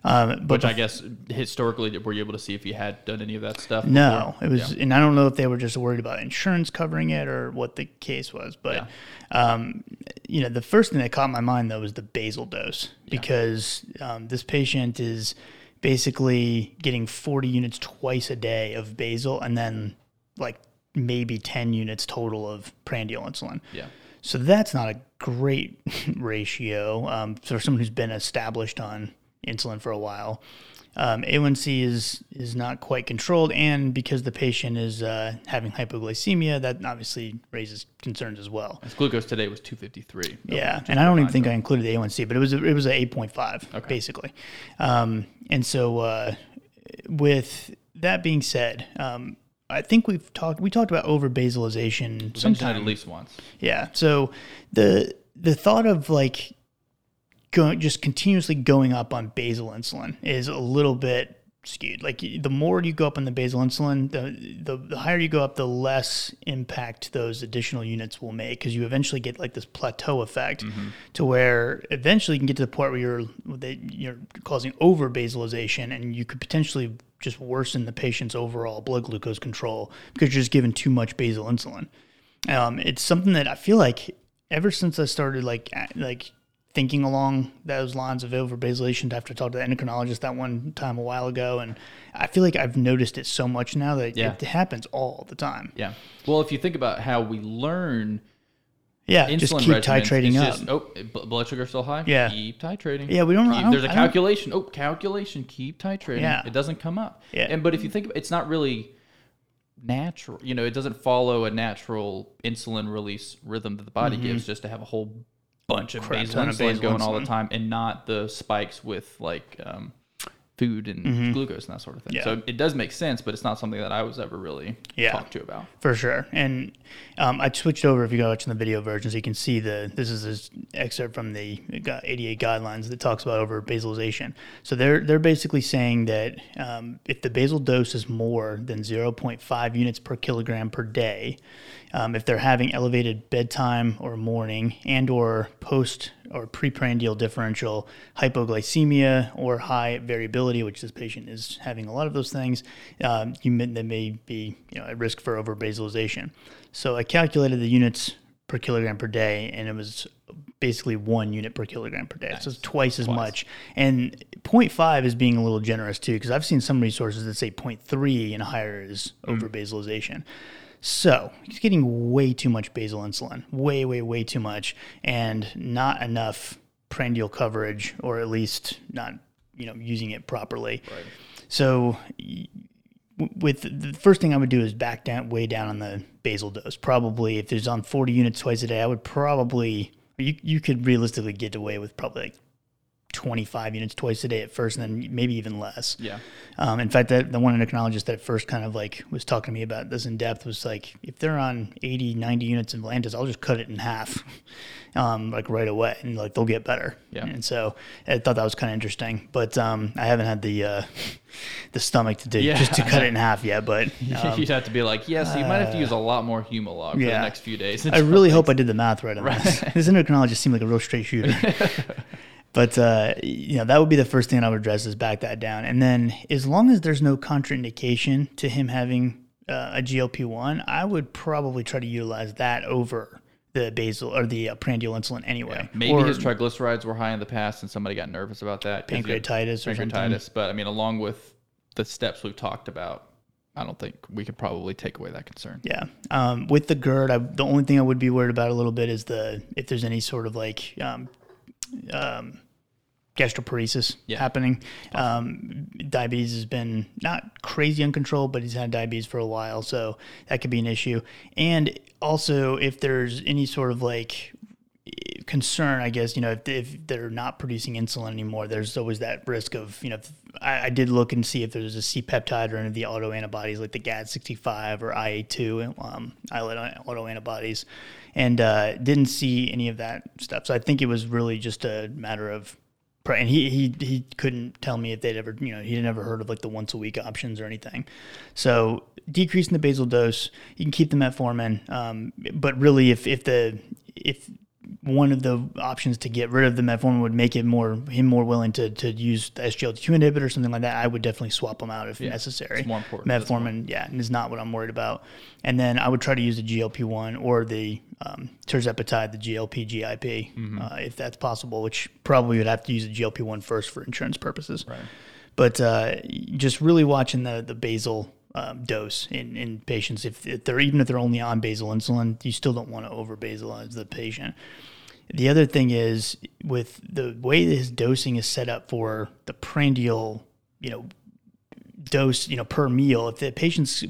Um, but Which I guess historically, were you able to see if you had done any of that stuff? no, before? it was, and I don't know if they were just worried about insurance covering it or what the case was. But, um, you know, the first thing that caught my mind though was the basal dose because um, this patient is basically getting 40 units twice a day of basal and then like maybe 10 units total of prandial insulin. Yeah. So that's not a great ratio um, for someone who's been established on insulin for a while. Um, A1C is is not quite controlled, and because the patient is uh, having hypoglycemia, that obviously raises concerns as well. His glucose today was 253. Yeah, and I don't even think. I included the A1C, but it was a, it was a 8.5 basically. Um, and so, uh, with that being said, um, I think we've talked we talked about over basalization We've mentioned it sometime at least once. yeah. So the the thought of like going just continuously going up on basal insulin is a little bit skewed. Like the more you go up on the basal insulin, the the, the higher you go up, the less impact those additional units will make because you eventually get like this plateau effect mm-hmm. to where eventually you can get to the point where you're that you're causing over basalization and you could potentially just worsen the patient's overall blood glucose control because you're just giving too much basal insulin. Um, it's something that I feel like ever since I started like like thinking along those lines of overbasalization after I talked to talk to the endocrinologist that one time a while ago, and I feel like I've noticed it so much now that Yeah. it happens all the time. Yeah. Well, if you think about how we learn Yeah, insulin just keep regimens, titrating up. just, oh, bl- blood sugar still high? Yeah. Keep titrating. Yeah, we don't- Keep- don't- there's a calculation. Oh, calculation. Keep titrating. Yeah. It doesn't come up. Yeah. And but if you think about it's not really natural. You know, it doesn't follow a natural insulin release rhythm that the body gives just to have a whole bunch of Mm-hmm. Crap basal ton of insulin basal going all the time and not the spikes with like um, food and glucose and that sort of thing. Mm-hmm. Yeah. So it does make sense, but it's not something that I was ever really Yeah. talked to about. For sure. And um, I switched over if you go watching the video version so you can see the this is this excerpt from the ADA guidelines that talks about over basalization. So they're they're basically saying that um, if the basal dose is more than 0.5 units per kilogram per day, um, if they're having elevated bedtime or morning and or post or preprandial differential hypoglycemia or high variability, which this patient is having a lot of those things, um, you may, they may be you know at risk for overbasalization. So I calculated the units per kilogram per day, and it was basically one unit per kilogram per day. So it's twice as much. And 0.5 is being a little generous too, because I've seen some resources that say 0.3 and higher is overbasalization. So he's getting way too much basal insulin, way, way, way too much, and not enough prandial coverage, or at least not, you know, using it properly. Right. So with the first thing I would do is back down way down on the basal dose. Probably if there's on 40 units twice a day, I would probably you you could realistically get away with probably like 25 units twice a day at first, and then maybe even less. Yeah. Um, in fact, that, the one endocrinologist that first kind of like was talking to me about this in depth was like, if they're on 80, 90 units of Lantus, I'll just cut it in half, um, like right away, and like they'll get better. Yeah. And so I thought that was kind of interesting, but um, I haven't had the uh, the stomach to do Yeah. just to cut it in half yet. But um, You'd have to be like, yeah, so you might have to use a lot more Humalog for yeah. the next few days. I really hope I did the math right on this. This endocrinologist seemed like a real straight shooter. But uh, you know that would be the first thing I would address is back that down, and then as long as there's no contraindication to him having uh, a GLP one, I would probably try to utilize that over the basal or the uh, prandial insulin anyway. Maybe or his triglycerides were high in the past and somebody got nervous about that. pancreatitis or something. Pancreatitis. But I mean, along with the steps we've talked about, I don't think we could probably take away that concern. Yeah. Um, with the GERD, I, the only thing I would be worried about a little bit is the if there's any sort of like um, um, gastroparesis Yeah. happening. Um, diabetes has been not crazy uncontrolled, but he's had diabetes for a while, so that could be an issue. And also, if there's any sort of like concern, I guess, you know, if, if they're not producing insulin anymore, there's always that risk of, you know, if, I, I did look and see if there's a C peptide or any of the autoantibodies like the GAD65 or IA2 um, islet autoantibodies, and uh, didn't see any of that stuff. So I think it was really just a matter of. And he, he he couldn't tell me if they'd ever you know he'd never heard of like the once a week options or anything, so decreasing the basal dose you can keep the metformin, um, but really if if the if one of the options to get rid of the metformin would make it more him more willing to, to use the SGLT2 inhibitor or something like that. I would definitely swap them out if necessary. it's more important Metformin, yeah, is not what I'm worried about. And then I would try to use the GLP-1 or the um, tirzepatide, the GLP GIP, Mm-hmm. uh, if that's possible. Which probably would have to use the GLP-1 first for insurance purposes. Right. But uh, just really watching the the basal um, dose in, in patients. If, if they're even if they're only on basal insulin, you still don't want to over basalize the patient. The other thing is with the way that his dosing is set up for the prandial, you know, dose, you know, per meal. If the patient's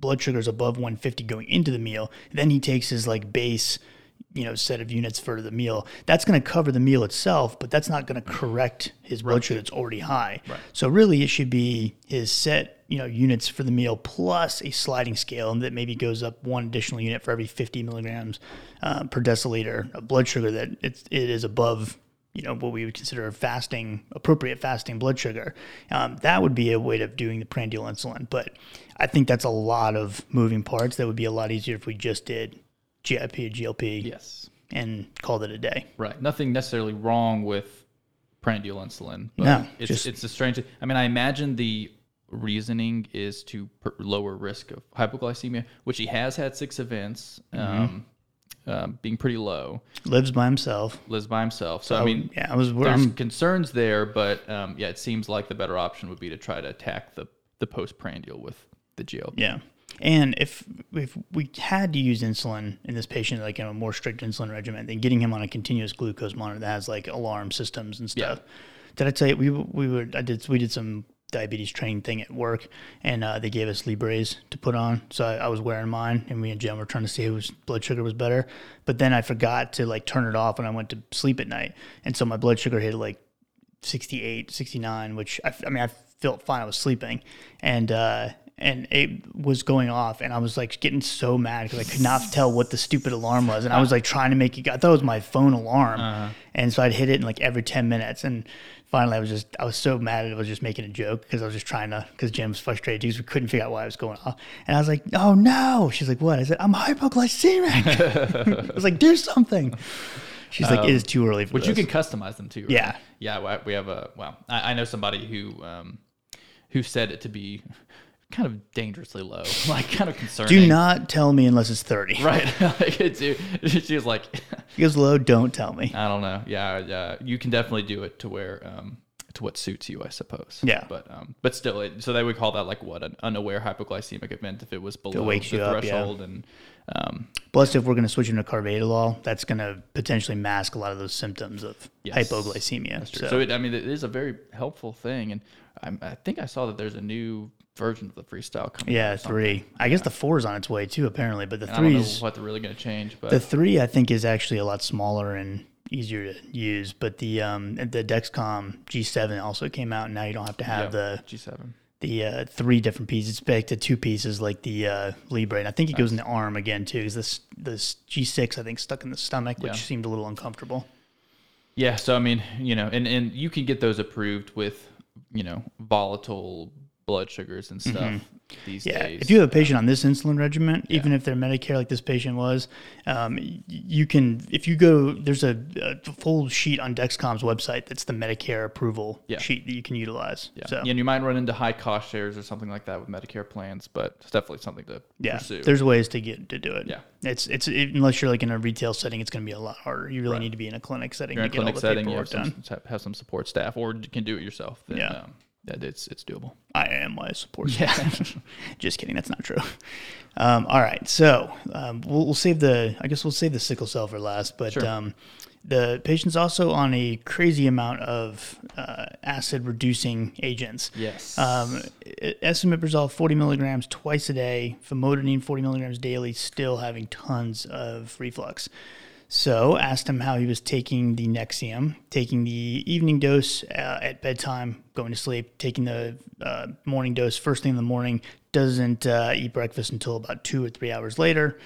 blood sugar is above 150 going into the meal, then he takes his like base, you know, set of units for the meal. That's going to cover the meal itself, but that's not going to correct his blood sugar that's already high. Right. So really, it should be his set, you know, units for the meal plus a sliding scale, that maybe goes up one additional unit for every 50 milligrams uh, per deciliter of blood sugar that it's, it is above you know what we would consider a fasting appropriate fasting blood sugar um, that would be a way of doing the prandial insulin but i think that's a lot of moving parts that would be a lot easier if we just did gip or glp Yes. and called it a day Right. Nothing necessarily wrong with prandial insulin. But No, it's just- it's a strange. I mean, I imagine the reasoning is to per- lower risk of hypoglycemia, which he has had six events, Mm-hmm. um, um, being pretty low. lives by himself Lives by himself. So I mean, yeah i was there's I'm, concerns there, but um, yeah, it seems like the better option would be to try to attack the the postprandial with the GLP. yeah and if if we had to use insulin in this patient like in a more strict insulin regimen then getting him on a continuous glucose monitor that has like alarm systems and stuff did i tell you we we were i did we did some diabetes training thing at work and uh, they gave us libres to put on so I, I was wearing mine and me and jem were trying to see whose blood sugar was better but then i forgot to like turn it off when i went to sleep at night and so my blood sugar hit like 68, 69, which I, I mean, I felt fine. I was sleeping and, uh, and it was going off and I was like getting so mad because I could not tell what the stupid alarm was. And I was like trying to make it, I thought it was my phone alarm. And so I'd hit it in like every 10 minutes. And finally I was just, I was so mad at it. I was just making a joke because I was just trying to, because Jim was frustrated because we couldn't figure out why I was going off. And I was like, oh no. She's like, what? I said, I'm hypoglycemic. I was like, do something. She's like, it is too early for Which this. you can customize them too. Right? Yeah. Yeah. we- We have a well. I, I know somebody who um, who said it to be kind of dangerously low, like kind of concerning. Do not tell me unless it's 30. Right. like it's, she was like, If it goes low, don't tell me. I don't know. Yeah. Yeah. You can definitely do it to where um, to what suits you, I suppose. Yeah. But um, but still, it, so they would call that like what an unaware hypoglycemic event if it was below the you up, yeah. threshold and um, Plus, if we're going to switch into carvedilol, that's going to potentially mask a lot of those symptoms of Yes. hypoglycemia. So, So, it, I mean, it is a very helpful thing, and I, I think I saw that there's a new version of the freestyle coming. yeah, three. I guess the four is on its way too, apparently. But the I don't know threes, what they're really going to change, but the three, I think, is actually a lot smaller and easier to use. But the um, the Dexcom G7 also came out, and now you don't have to have the G7. The uh, three different pieces. It's back to two pieces like the uh, Libre, and I think it goes in the arm again too. Because this this G6 I think stuck in the stomach, which Yeah. seemed a little uncomfortable. Yeah, so I mean, you know, and and you can get those approved with, you know, volatile blood sugars and stuff these. Yeah, days. if you have a patient on this insulin regimen, even if they're Medicare like this patient was, um, you can if you go there's a, a full sheet on Dexcom's website that's the Medicare approval Yeah. sheet that you can utilize. yeah. So and you might run into high cost shares or something like that with Medicare plans, but it's definitely something to yeah, pursue. there's ways to get to do it. Yeah. it's it's it, unless you're like in a retail setting, it's going to be a lot harder. You really Right. need to be in a clinic setting You're to in a get all clinic the setting, paperwork have some, done. have some support staff, or you can do it yourself. Then, Yeah. um, that it's it's doable. I am my support. Yeah. Just kidding. That's not true. Um, all right. So um, we'll, we'll save the, I guess we'll save the sickle cell for last, but Sure. um, the patient's also on a crazy amount of uh, acid reducing agents. Yes. Um, esomeprazole 40 milligrams twice a day, famotidine 40 milligrams daily, still having tons of reflux. So asked him how he was taking the Nexium, taking the evening dose uh, at bedtime, going to sleep, taking the uh, morning dose first thing in the morning, doesn't uh, eat breakfast until about two or three hours later.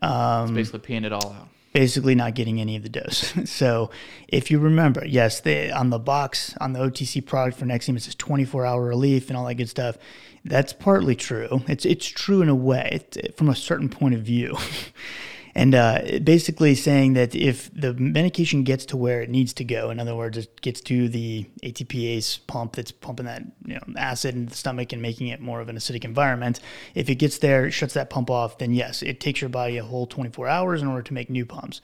Um, Basically, peeing it all out. basically not getting any of the dose. so if you remember, yes, they, on the box on the OTC product for Nexium it says 24 hour relief and all that good stuff. That's partly true. It's it's true in a way it's, from a certain point of view. And uh, basically saying that if the medication gets to where it needs to go, in other words, it gets to the ATPase pump that's pumping that you know acid into the stomach and making it more of an acidic environment, if it gets there, it shuts that pump off, then yes, it takes your body a whole 24 hours in order to make new pumps.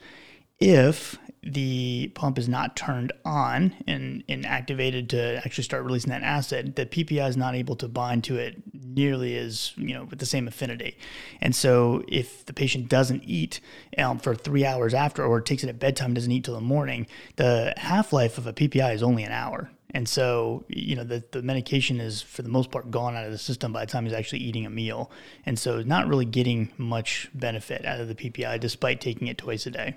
If the pump is not turned on and, and activated to actually start releasing that acid, the PPI is not able to bind to it nearly as, you know, with the same affinity. And so if the patient doesn't eat um, for three hours after or takes it at bedtime, doesn't eat till the morning, the half life of a PPI is only an hour. And so, you know, the, the medication is for the most part gone out of the system by the time he's actually eating a meal. And so, not really getting much benefit out of the PPI despite taking it twice a day.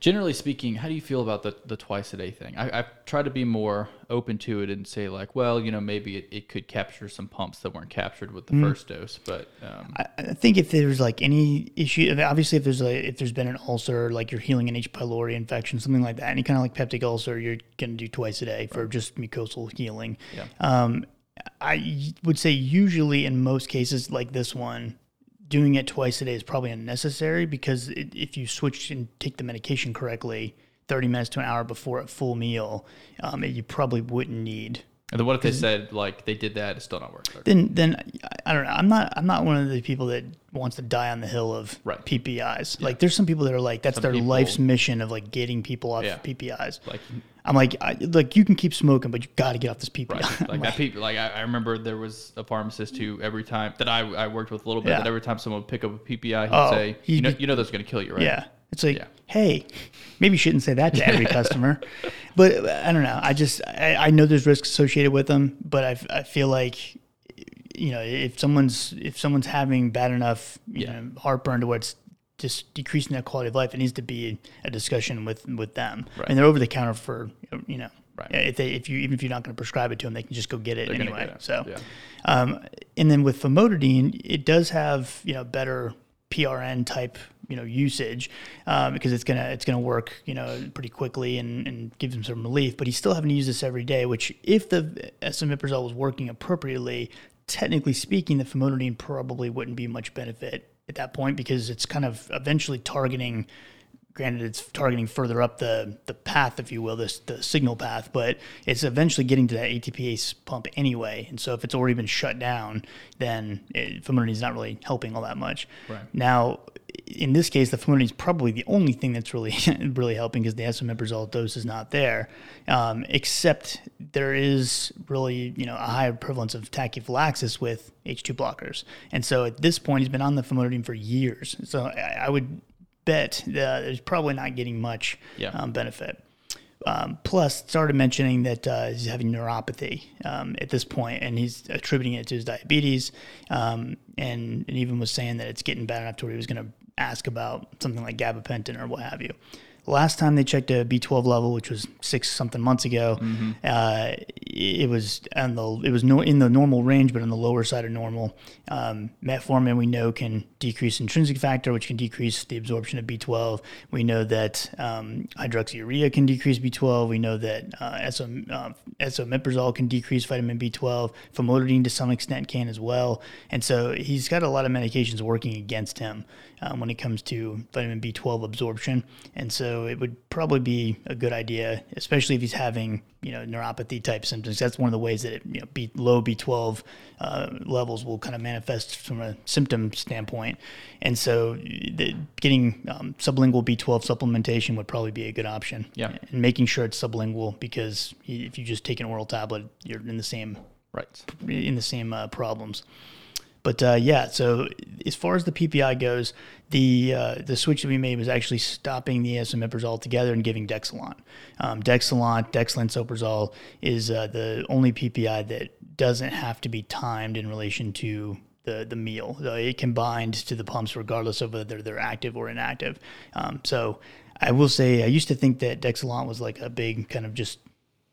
Generally speaking, how do you feel about the, the twice a day thing? I, I've tried to be more open to it and say like, well, you know, maybe it, it could capture some pumps that weren't captured with the first dose, but um, I, I think if there's like any issue, obviously if there's a, if there's been an ulcer, like you're healing an H. pylori infection, something like that, any kind of like peptic ulcer, you're gonna do twice a day for just mucosal healing. Yeah. Um, I would say usually in most cases like this one, doing it twice a day is probably unnecessary because it, if you switch and take the medication correctly, 30 minutes to an hour before a full meal, um, you probably wouldn't need and then what if they said like they did that, it's still not working? then then I- I don't know. I'm not I'm not one of the people that wants to die on the hill of Right. PPIs. Like there's some people that are like that's Some their people- life's mission of like getting people off Yeah. PPIs. Like I'm like I, like you can keep smoking, but you got to get off this PPI. Right. Like that people like I, I remember there was a pharmacist who every time that I, I worked with a little bit Yeah. that every time someone would pick up a PPI he'd Oh, say you know you know that's gonna kill you right Yeah. It's like, Yeah. hey, maybe you shouldn't say that to every customer. But I don't know. I just, I, I know there's risks associated with them, but I, I feel like, you know, if someone's, if someone's having bad enough, you Yeah. know, heartburn to where it's just decreasing their quality of life, it needs to be a discussion with, with them. Right. And they're over the counter for, you know, Right. if they, if you, even if you're not going to prescribe it to them, they can just go get it They're anyway. get it. So, Yeah. um, and then with famotidine, it does have you know better PRN type you know usage um, because it's gonna it's gonna work you know pretty quickly and, and give them some relief. But he's still having to use this every day. Which if the esomeprazole was working appropriately, technically speaking, the famotidine probably wouldn't be much benefit at that point because it's kind of eventually targeting granted it's targeting further up the the path if you will this the signal path but it's eventually getting to that ATPase pump anyway. And so if it's already been shut down then it, is not really helping all that much. Right. now in this case the famotidine is probably the only thing that's really really helping because the esomeprazole dose is not there um, except there is really you know a higher prevalence of tachyphylaxis with H2 blockers. And so at this point he's been on the famotidine for years. So I, I would bet that there's probably not getting much Yeah. um, benefit. Um, plus, started mentioning that uh, he's having neuropathy um, at this point, and he's attributing it to his diabetes, um, and, and even was saying that it's getting bad enough to where he was going to ask about something like gabapentin or what have you. Last time they checked a B12 level, which was six something months ago, Mm-hmm. uh, it was on the it was no in the normal range, but on the lower side of normal. Um, metformin we know can decrease intrinsic factor, which can decrease the absorption of B12. We know that um, hydroxyurea can decrease B12. We know that uh, SO, uh, esomeprazole can decrease vitamin B12. Famotidine to some extent can as well. And so he's got a lot of medications working against him um, when it comes to vitamin B12 absorption. And so it would probably be a good idea, especially if he's having you know neuropathy type symptoms. That's one of the ways that it, you know B, low B12 uh, levels will kind of manifest from a symptom standpoint. And so the, getting um, sublingual B12 supplementation would probably be a good option. Yeah. And making sure it's sublingual because if you just take an oral tablet, you're in the same Right. in the same uh, problems. But uh, yeah, so as far as the PPI goes, the uh, the switch that we made was actually stopping the esomeprazole altogether and giving Dexilant. Um, Dexilant, dexlansoprazole is uh, the only PPI that doesn't have to be timed in relation to the, the meal. So it can bind to the pumps regardless of whether they're active or inactive. Um, so I will say I used to think that Dexilant was like a big kind of just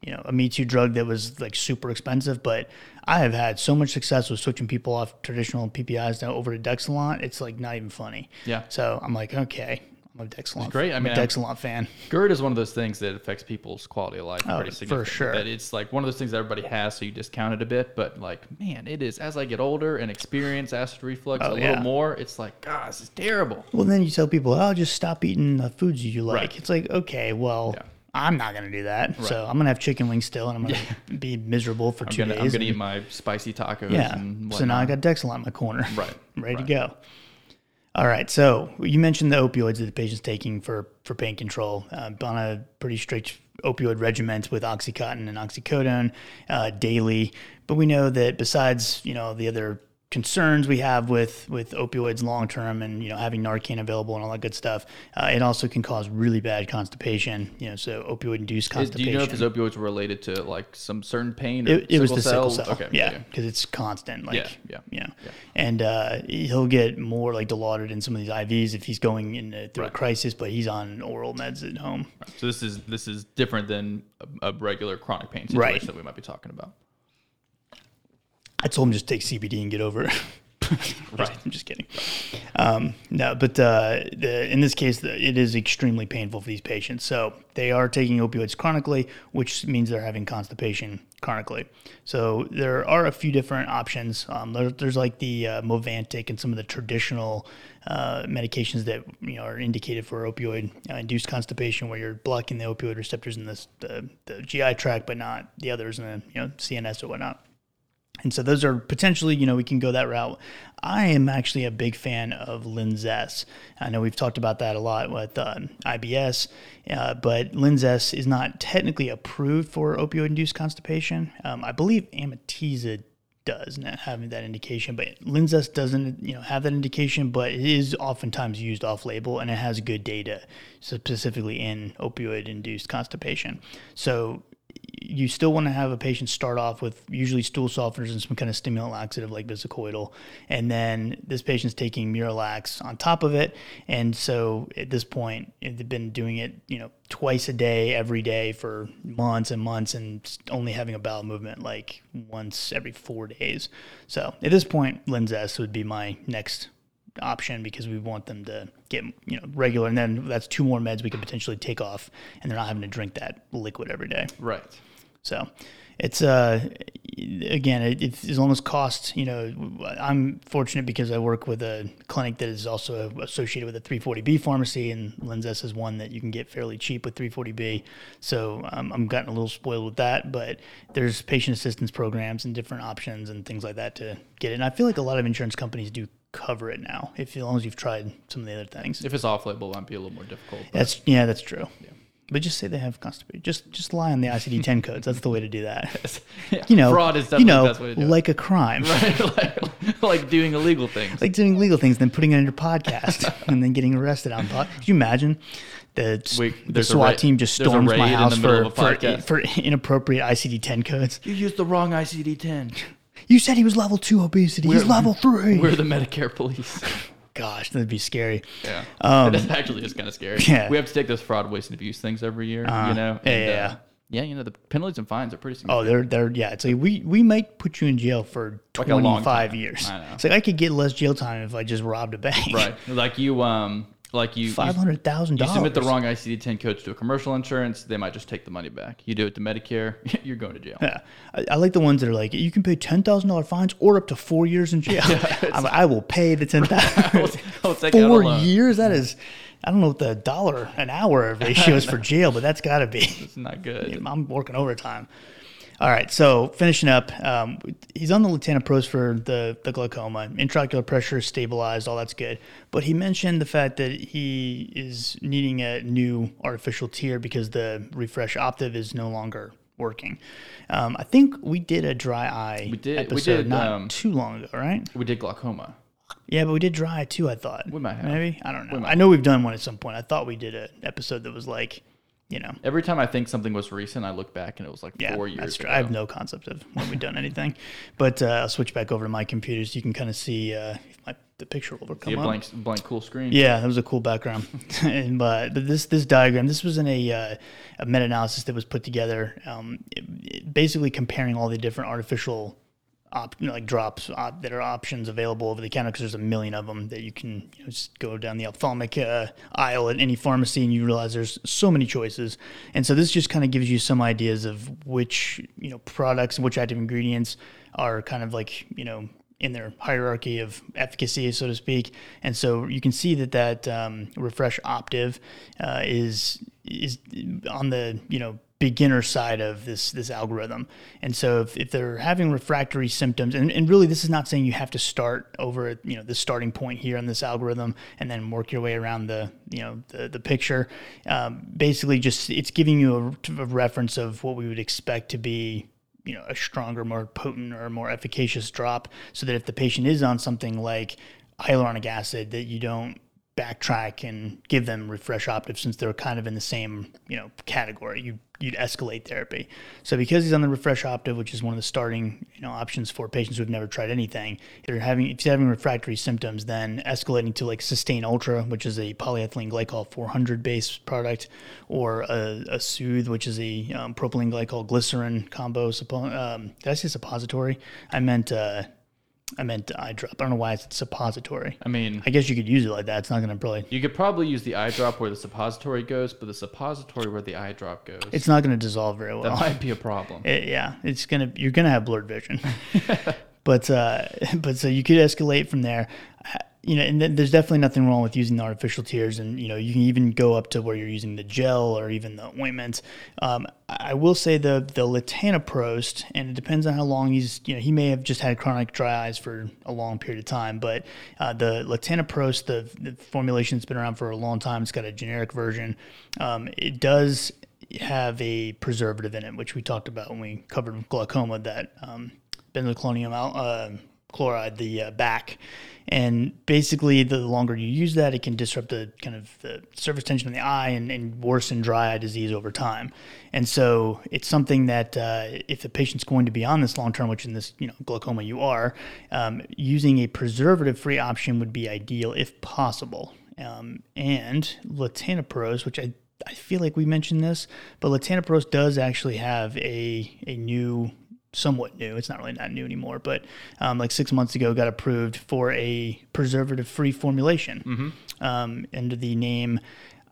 you know, a Me Too drug that was like super expensive, but I have had so much success with switching people off traditional PPIs now over to Dexilant. It's like not even funny. Yeah. So I'm like, okay, I'm a Dexilant. great. I I'm mean, a I'm- fan. GERD is one of those things that affects people's quality of life Oh, pretty for sure. That it's like one of those things that everybody has, so you discount it a bit. But like, man, it is as I get older and experience acid reflux Oh, a yeah. little more, it's like, God, this is terrible. Well, then you tell people, oh, just stop eating the foods you like. Right. It's like, okay, well, Yeah. I'm not going to do that. So I'm going to have chicken wings still, and I'm going to be miserable for I'm 2 gonna, days. I'm gonna and- eat my spicy tacos. Yeah. So now I got Dexilant in my corner. Right. Ready right. to go. All right. So you mentioned the opioids that the patient's taking for, for pain control. Uh, on a pretty strict opioid regimen with OxyContin and oxycodone uh, daily. But we know that besides, you know, the other concerns we have with with opioids long term and you know having Narcan available and all that good stuff, uh, it also can cause really bad constipation. You know, so opioid induced constipation. Do you know if his opioids were related to like some certain pain? Or It, it was the sickle cell? cell. Okay. yeah, because it's constant. Like, Yeah, yeah, you know. yeah. And uh, he'll get more like dilaudid in some of these IVs if he's going in through a crisis, but he's on oral meds at home. So this is this is different than a, a regular chronic pain situation Right. that we might be talking about. I told him just take CBD and get over it. Right. I'm just kidding. Um, no, but uh, the, in this case, the, it is extremely painful for these patients. So they are taking opioids chronically, which means they're having constipation chronically. So there are a few different options. Um, there, there's like the uh, Movantik and some of the traditional uh, medications that you know are indicated for opioid uh, induced constipation, where you're blocking the opioid receptors in this, the, the GI tract, but not the others in the you know CNS or whatnot. And so those are potentially, you know, we can go that route. I am actually a big fan of Linzess. I know we've talked about that a lot with um, IBS, uh, but Linzess is not technically approved for opioid-induced constipation. Um, I believe Amitiza does not have that indication, but Linzess doesn't, you know, have that indication, but it is oftentimes used off-label and it has good data, specifically in opioid-induced constipation. So you still want to have a patient start off with usually stool softeners and some kind of stimulant laxative like bisacodyl, and then this patient's taking Miralax on top of it. And so at this point, they've been doing it, you know, twice a day, every day for months and months, and only having a bowel movement like once every four days. So at this point, Linzess would be my next option because we want them to get you know regular and then that's two more meds we could potentially take off and they're not having to drink that liquid every day Right. So it's uh again it, it's almost cost you know i'm fortunate because i work with a clinic that is also associated with a 340b pharmacy and linzess is one that you can get fairly cheap with 340b so um, i'm gotten a little spoiled with that but there's patient assistance programs and different options and things like that to get it. And i feel like a lot of insurance companies do cover it now if as long as you've tried some of the other things. If it's off-label, it might be a little more difficult. that's yeah that's true but just say they have constipation. Just just lie on the ICD-10 codes. That's the way to do that. Yeah, You know, fraud is you definitely know, the best way to do it. like a crime, Right, like, like doing illegal things. like doing legal things, then putting it on your podcast, and then getting arrested on pod. Could you imagine the, the SWAT ra- team just storms my raid in the house for for, for inappropriate ICD-10 codes? You used the wrong ICD-10. You said he was level two obesity. He's We're- level three. We're the Medicare police. Gosh, that'd be scary. Yeah, Um, it actually is kind of scary. yeah. we have to take those fraud, waste, and abuse things every year. Uh-huh. you know, Yeah, and, yeah, uh, yeah. yeah. You know, the penalties and fines are pretty Oh, they're they're yeah. It's like we we might put you in jail for Like twenty five time. years. I know. It's like I could get less jail time if I just robbed a bank. right, like you, um, like you, Five you, hundred thousand you dollars. submit the wrong ICD-10 codes to a commercial insurance, they might just take the money back. You do it to Medicare, you're going to jail. Yeah, I, I like the ones that are like you can pay ten thousand dollar fines or up to four years in jail. I'm I will pay the ten thousand. Four years. That is, I don't know what the dollar an hour ratio is for jail, but that's got to be. It's not good. I'm working overtime. All right, so finishing up, um, he's on the latanoprost for the, the glaucoma. Intraocular pressure is stabilized, all that's good. But he mentioned the fact that he is needing a new artificial tear because the refresh optive is no longer working. Um, I think we did a dry eye We did- we episode did, not um, too long ago, right? We did glaucoma. Yeah, but we did dry eye too. I thought We might have. maybe I don't know. I know we've done one at some point. I thought we did an episode that was like, you know, Every time I think something was recent, I look back and it was like Yeah, four years that's true. ago. I have no concept of when we've done anything, but uh, I'll switch back over to my computer so you can kind of see uh, if my, the picture will ever See come a up. blank, blank, cool screen. Yeah, that was a cool background. and uh, but this this diagram, this was in a, uh, a meta-analysis that was put together, um, it- it- basically comparing all the different artificial op, like drops op, that are options available over the counter because there's a million of them that you can you know, just go down the ophthalmic uh, aisle at any pharmacy and you realize there's so many choices. And so this just kind of gives you some ideas of which you know products and which active ingredients are kind of like you know in their hierarchy of efficacy, so to speak. And so you can see that that um, refresh optive uh, is is on the you know beginner side of this this algorithm. And so if, if they're having refractory symptoms, and, and really this is not saying you have to start over at you know the starting point here on this algorithm and then work your way around the you know the the picture. Um, basically, just it's giving you a, a reference of what we would expect to be you know a stronger, more potent or more efficacious drop, so that if the patient is on something like hyaluronic acid, that you don't backtrack and give them refresh optive since they're kind of in the same you know category. You you'd escalate therapy. So because he's on the refresh optive, which is one of the starting you know options for patients who've never tried anything, if they're having if he's having refractory symptoms, then escalating to like Systane Ultra, which is a polyethylene glycol 400 base product, or a, a Soothe, which is a um, propylene glycol glycerin combo. Suppo- um, did I say suppository? I meant uh, I meant eye drop. I don't know why it's a suppository. I mean, I guess you could use it like that. It's not going to probably. you could probably use the eye drop where the suppository goes, but the suppository where the eye drop goes, It's not going to dissolve very well. that might be a problem. It- yeah, it's gonna you're gonna have blurred vision, but uh, but so you could escalate from there. You know, and then there's definitely nothing wrong with using the artificial tears, and you know you can even go up to where you're using the gel or even the ointment. Um, I I will say the the latanoprost, and it depends on how long he's. You know, he may have just had chronic dry eyes for a long period of time, but uh, the latanoprost, the, the formulation's been around for a long time. It's got a generic version. Um, it does have a preservative in it, which we talked about when we covered glaucoma, that um, benzalkonium al- uh, chloride, the uh, back. And basically, the longer you use that, it can disrupt the kind of the surface tension in the eye and, and worsen dry eye disease over time. And so, it's something that uh, if the patient's going to be on this long term, which in this you know glaucoma you are, um, using a preservative-free option would be ideal if possible. Um, and latanoprost, which I I feel like we mentioned this, but latanoprost does actually have a a new, somewhat new. It's not really that new anymore, but um, like six months ago, got approved for a preservative-free formulation um, under the name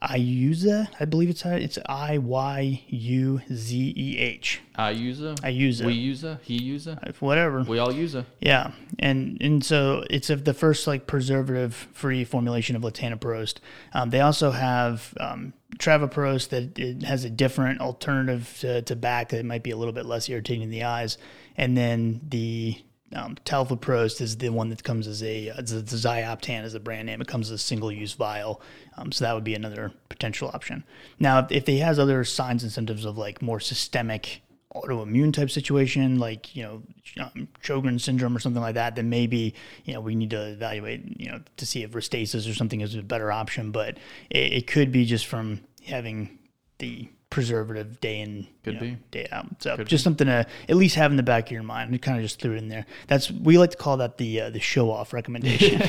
Iyuzeh. I believe it's it's I Y U Z E H. I use a, Iyuzeh. we use a, he use a, Whatever. we all use a. Yeah, and and so it's of the first like preservative-free formulation of latanoprost. Um, they also have um, travoprost that it has a different alternative to, to back that might be a little bit less irritating in the eyes, and then the um, tafluprost is the one that comes as a it's a Zioptan as a brand name. It comes as a single-use vial, um, so that would be another potential option. Now, if, if he has other signs and symptoms of like more systemic autoimmune type situation, like you know um, Sjogren's syndrome or something like that, then maybe you know we need to evaluate you know to see if Restasis or something is a better option. But it, it could be just from having the preservative day in Could know, be. day out. So Could just something to at least have in the back of your mind. We kind of just threw it in there. That's we like to call that the uh, the show off recommendation.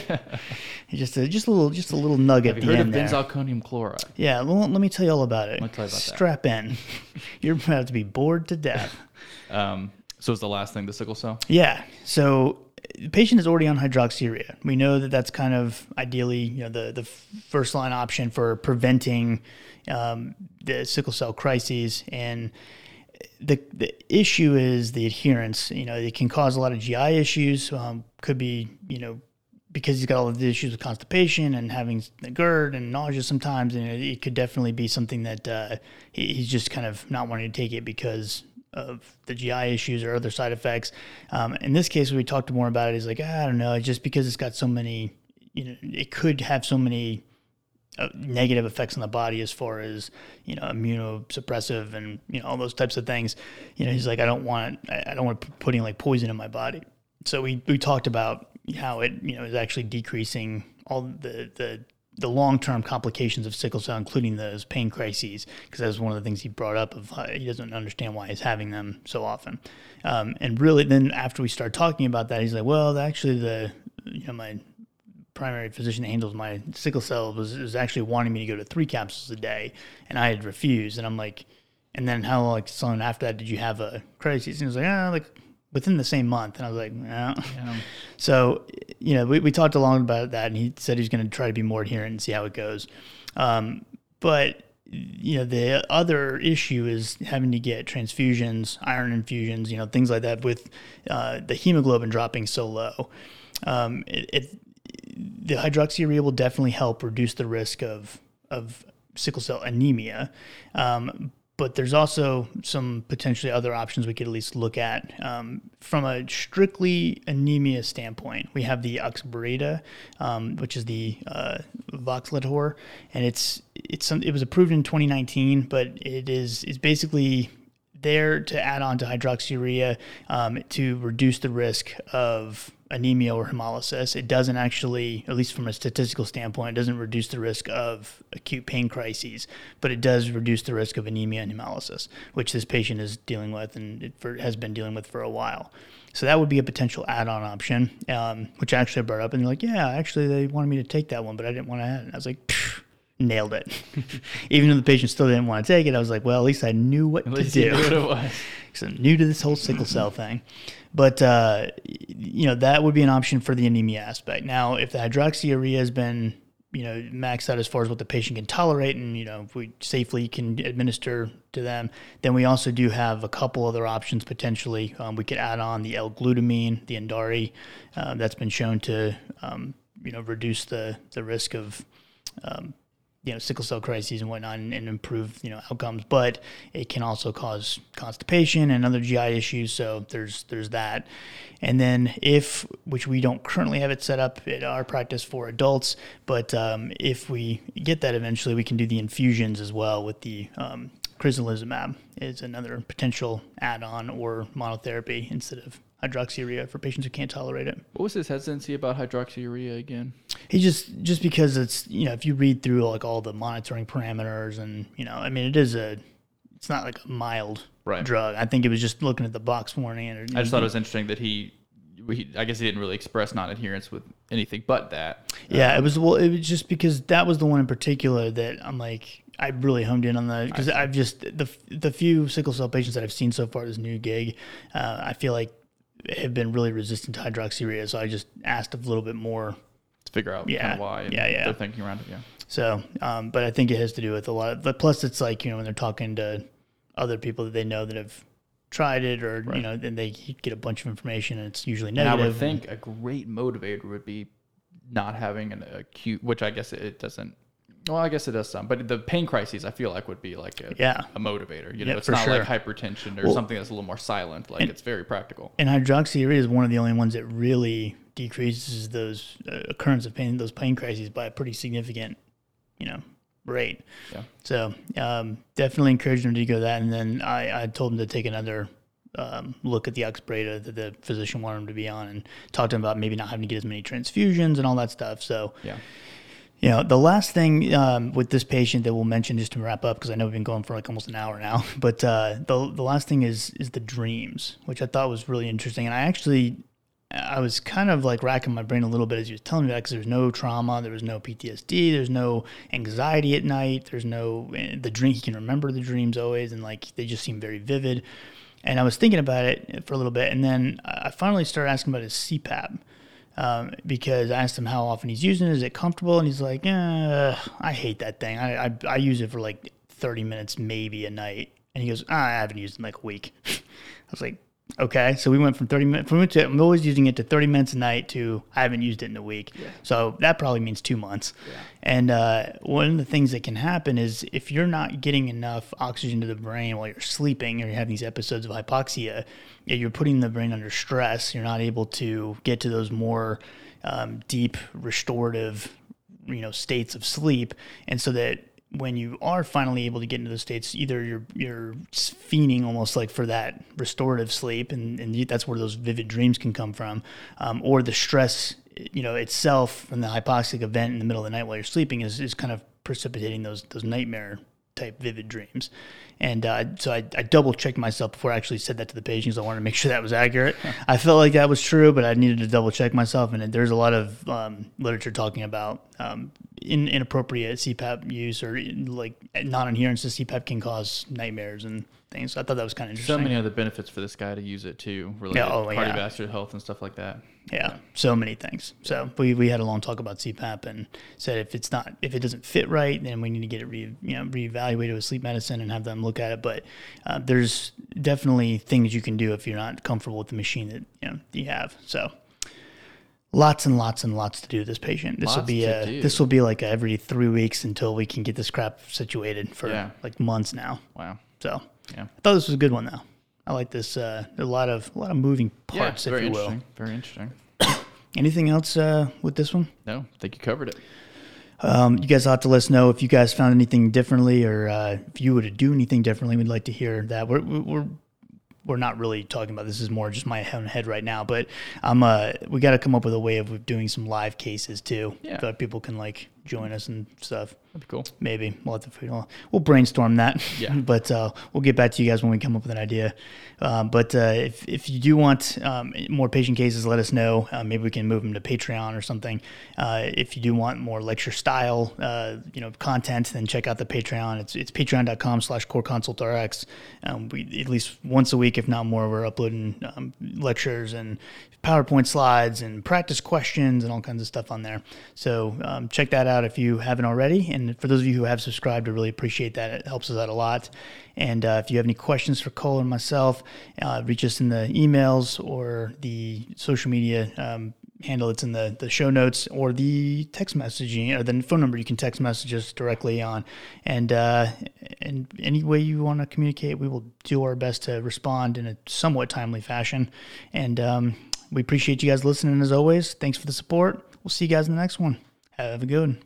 just a just a little just a little nugget Have at you the heard of end there. benzalkonium chloride? Yeah, well, let me tell you all about it. Let me tell you about that. Strap in. You're about to be bored to death. Um, so it's the last thing the sickle cell? Yeah. So the patient is already on hydroxyurea. We know that that's kind of ideally, you know, the the first line option for preventing um, the sickle cell crises. And the the issue is the adherence. You know, it can cause a lot of GI issues. Um, could be, you know. Because he's got all of the issues with constipation and having the GERD and nausea sometimes, and it, it could definitely be something that uh, he, he's just kind of not wanting to take it because of the GI issues or other side effects. Um, in this case, we talked more about it, he's like, "Ah, I don't know, just because it's got so many, you know, it could have so many negative effects on the body as far as you know immunosuppressive and you know all those types of things. You know, he's like, I don't want, I don't want putting like poison in my body. So we we talked about how it you know is actually decreasing all the the the long term complications of sickle cell, including those pain crises, because that was one of the things he brought up of uh, he doesn't understand why he's having them so often. Um, and really, then after we start talking about that, he's like, well, actually, the you know my primary physician that handles my sickle cell was, was actually wanting me to go to three capsules a day, and I had refused. And I'm like, and then how long, like soon after that did you have a crisis? And he was like, ah, like within the same month. And I was like, no. Yeah. So, you know, we, we talked a lot about that, and he said he's going to try to be more adherent and see how it goes. Um, but you know, the other issue is having to get transfusions, iron infusions, you know, things like that with uh, the hemoglobin dropping so low. Um, it, it the hydroxyurea will definitely help reduce the risk of of sickle cell anemia. Um, but there's also some potentially other options we could at least look at um, from a strictly anemia standpoint. We have the Oxbryta, um, which is the uh, Voxelotor, and it's it's some, it was approved in 2019, but it is is basically there to add on to hydroxyurea um, to reduce the risk of anemia or hemolysis. It doesn't actually, at least from a statistical standpoint, it doesn't reduce the risk of acute pain crises, but it does reduce the risk of anemia and hemolysis, which this patient is dealing with and it for, has been dealing with for a while. So that would be a potential add-on option, um, which I actually brought up, and they're like, "Yeah, actually, they wanted me to take that one, but I didn't want to add it." And I was like, "Nailed it!" Even though the patient still didn't want to take it, I was like, "Well, at least I knew what At to do." knew what it was. because I'm new to this whole sickle cell thing. But uh, you know that would be an option for the anemia aspect. Now, if the hydroxyurea has been you know maxed out as far as what the patient can tolerate, and you know if we safely can administer to them, then we also do have a couple other options potentially. Um, we could add on the L-glutamine, the Endari, uh, that's been shown to um, you know reduce the the risk of um, you know sickle cell crises and whatnot and, and improve you know outcomes but it can also cause constipation and other gi issues so there's there's that. And then if which we don't currently have it set up at our practice for adults but um, if we get that eventually we can do the infusions as well with the um, is another potential add-on or monotherapy instead of hydroxyurea for patients who can't tolerate it What was his hesitancy about hydroxyurea again? he just just because it's you know if you read through like all the monitoring parameters and you know I mean it is a it's not like a mild Right. drug. I think it was just looking at the box warning and I just thought it was interesting that he, he I guess he didn't really express non-adherence with anything but that. yeah it was well it was just because that was the one in particular that I'm like I really honed in on the because I've just the the few sickle cell patients that I've seen so far this new gig uh, I feel like have been really resistant to hydroxyurea so I just asked a little bit more To figure out Yeah. kind of why. And Yeah, yeah. Their thinking around it. Yeah. So, um, but I think it has to do with a lot of, but plus it's like, you know, when they're talking to other people that they know that have tried it or, you know, then they get a bunch of information and it's usually And I would think a great motivator would be not having an acute, which I guess it doesn't. Well, I guess it does some, but the pain crises I feel like would be like a, Yeah. a motivator. You know, Yeah, it's not sure. like hypertension or Well- something that's a little more silent. Like And- it's very practical. And hydroxyurea is one of the only ones that really decreases those uh, occurrence of pain, those pain crises by a pretty significant, you know, rate. Yeah. So um, definitely encourage them to go that. And then I, I told them to take another um, look at the Oxbryta that the physician wanted him to be on and talk to him about maybe not having to get as many transfusions and all that stuff. So Yeah. You know, the last thing um, with this patient that we'll mention just to wrap up, because I know we've been going for like almost an hour now, but uh, the the last thing is is the dreams, which I thought was really interesting, and I actually I was kind of like racking my brain a little bit as he was telling me that because there's no trauma, there was no PTSD, there's no anxiety at night, there's no eh, the dream. He can remember the dreams always, and like they just seem very vivid. And I was thinking about it for a little bit, and then I finally started asking about his CPAP um, because I asked him how often he's using it. Is it comfortable? And he's like, eh, I hate that thing. I, I, I use it for like 30 minutes, maybe a night. And he goes, ah, I haven't used it in like a week. I was like, Okay, so we went from 30 minutes. We went to, I'm always using it to 30 minutes a night to I haven't used it in a week. Yeah. So that probably means two months. Yeah. And uh, one of the things that can happen is if you're not getting enough oxygen to the brain while you're sleeping or you have these episodes of hypoxia, you're putting the brain under stress. You're not able to get to those more um, deep restorative, you know, states of sleep, and so that when you are finally able to get into those states, either you're you're fiending almost like for that restorative sleep, and, and that's where those vivid dreams can come from, um, or the stress, you know, itself from the hypoxic event in the middle of the night while you're sleeping is, is kind of precipitating those those nightmare type vivid dreams. And uh, so I, I, double checked myself before I actually said that to the patient because I wanted to make sure that was accurate. I felt like that was true, but I needed to double check myself. And there's a lot of um, literature talking about um, in, inappropriate CPAP use or like non-adherence to CPAP can cause nightmares and things. So I thought that was kind of interesting. So many other benefits for this guy to use it too, related yeah, oh, cardiovascular yeah. health and stuff like that. Yeah, so many things. So we, we had a long talk about CPAP and said if it's not if it doesn't fit right, then we need to get it re, you know reevaluated with sleep medicine and have them look at it. But uh, there's definitely things you can do if you're not comfortable with the machine that you know you have. So lots and lots and lots to do with this patient. This lots will be a this will be like every three weeks until we can get this crap situated for yeah. like months now. Wow. So yeah, I thought this was a good one though. I like this. Uh, a lot of a lot of moving parts, yeah, if you will. Very interesting. Anything else uh, with this one? No, I think you covered it. Um, you guys have to let us know if you guys found anything differently, or uh, if you would do anything differently. We'd like to hear that. We're we're we're not really talking about this is more just my own head right now but i'm uh we got to come up with a way of doing some live cases too yeah so that people can like join us and stuff That'd be cool. Maybe we'll have to we'll brainstorm that. Yeah. but uh, we'll get back to you guys when we come up with an idea. Um, but uh, if if you do want um, more patient cases, let us know. Uh, maybe we can move them to Patreon or something. Uh, if you do want more lecture style, uh, you know, content, then check out the Patreon. It's it's patreon.com/slash core consult rx. Um, we at least once a week, if not more, we're uploading um, lectures and PowerPoint slides and practice questions and all kinds of stuff on there. So um, check that out if you haven't already. And for those of you who have subscribed, I really appreciate that. It helps us out a lot. And uh, if you have any questions for Cole and myself, uh, reach us in the emails or the social media um, handle that's in the, the show notes or the text messaging or the phone number you can text message us directly on. And, uh, and any way you want to communicate, we will do our best to respond in a somewhat timely fashion. And um, we appreciate you guys listening as always. Thanks for the support. We'll see you guys in the next one. Have a good one.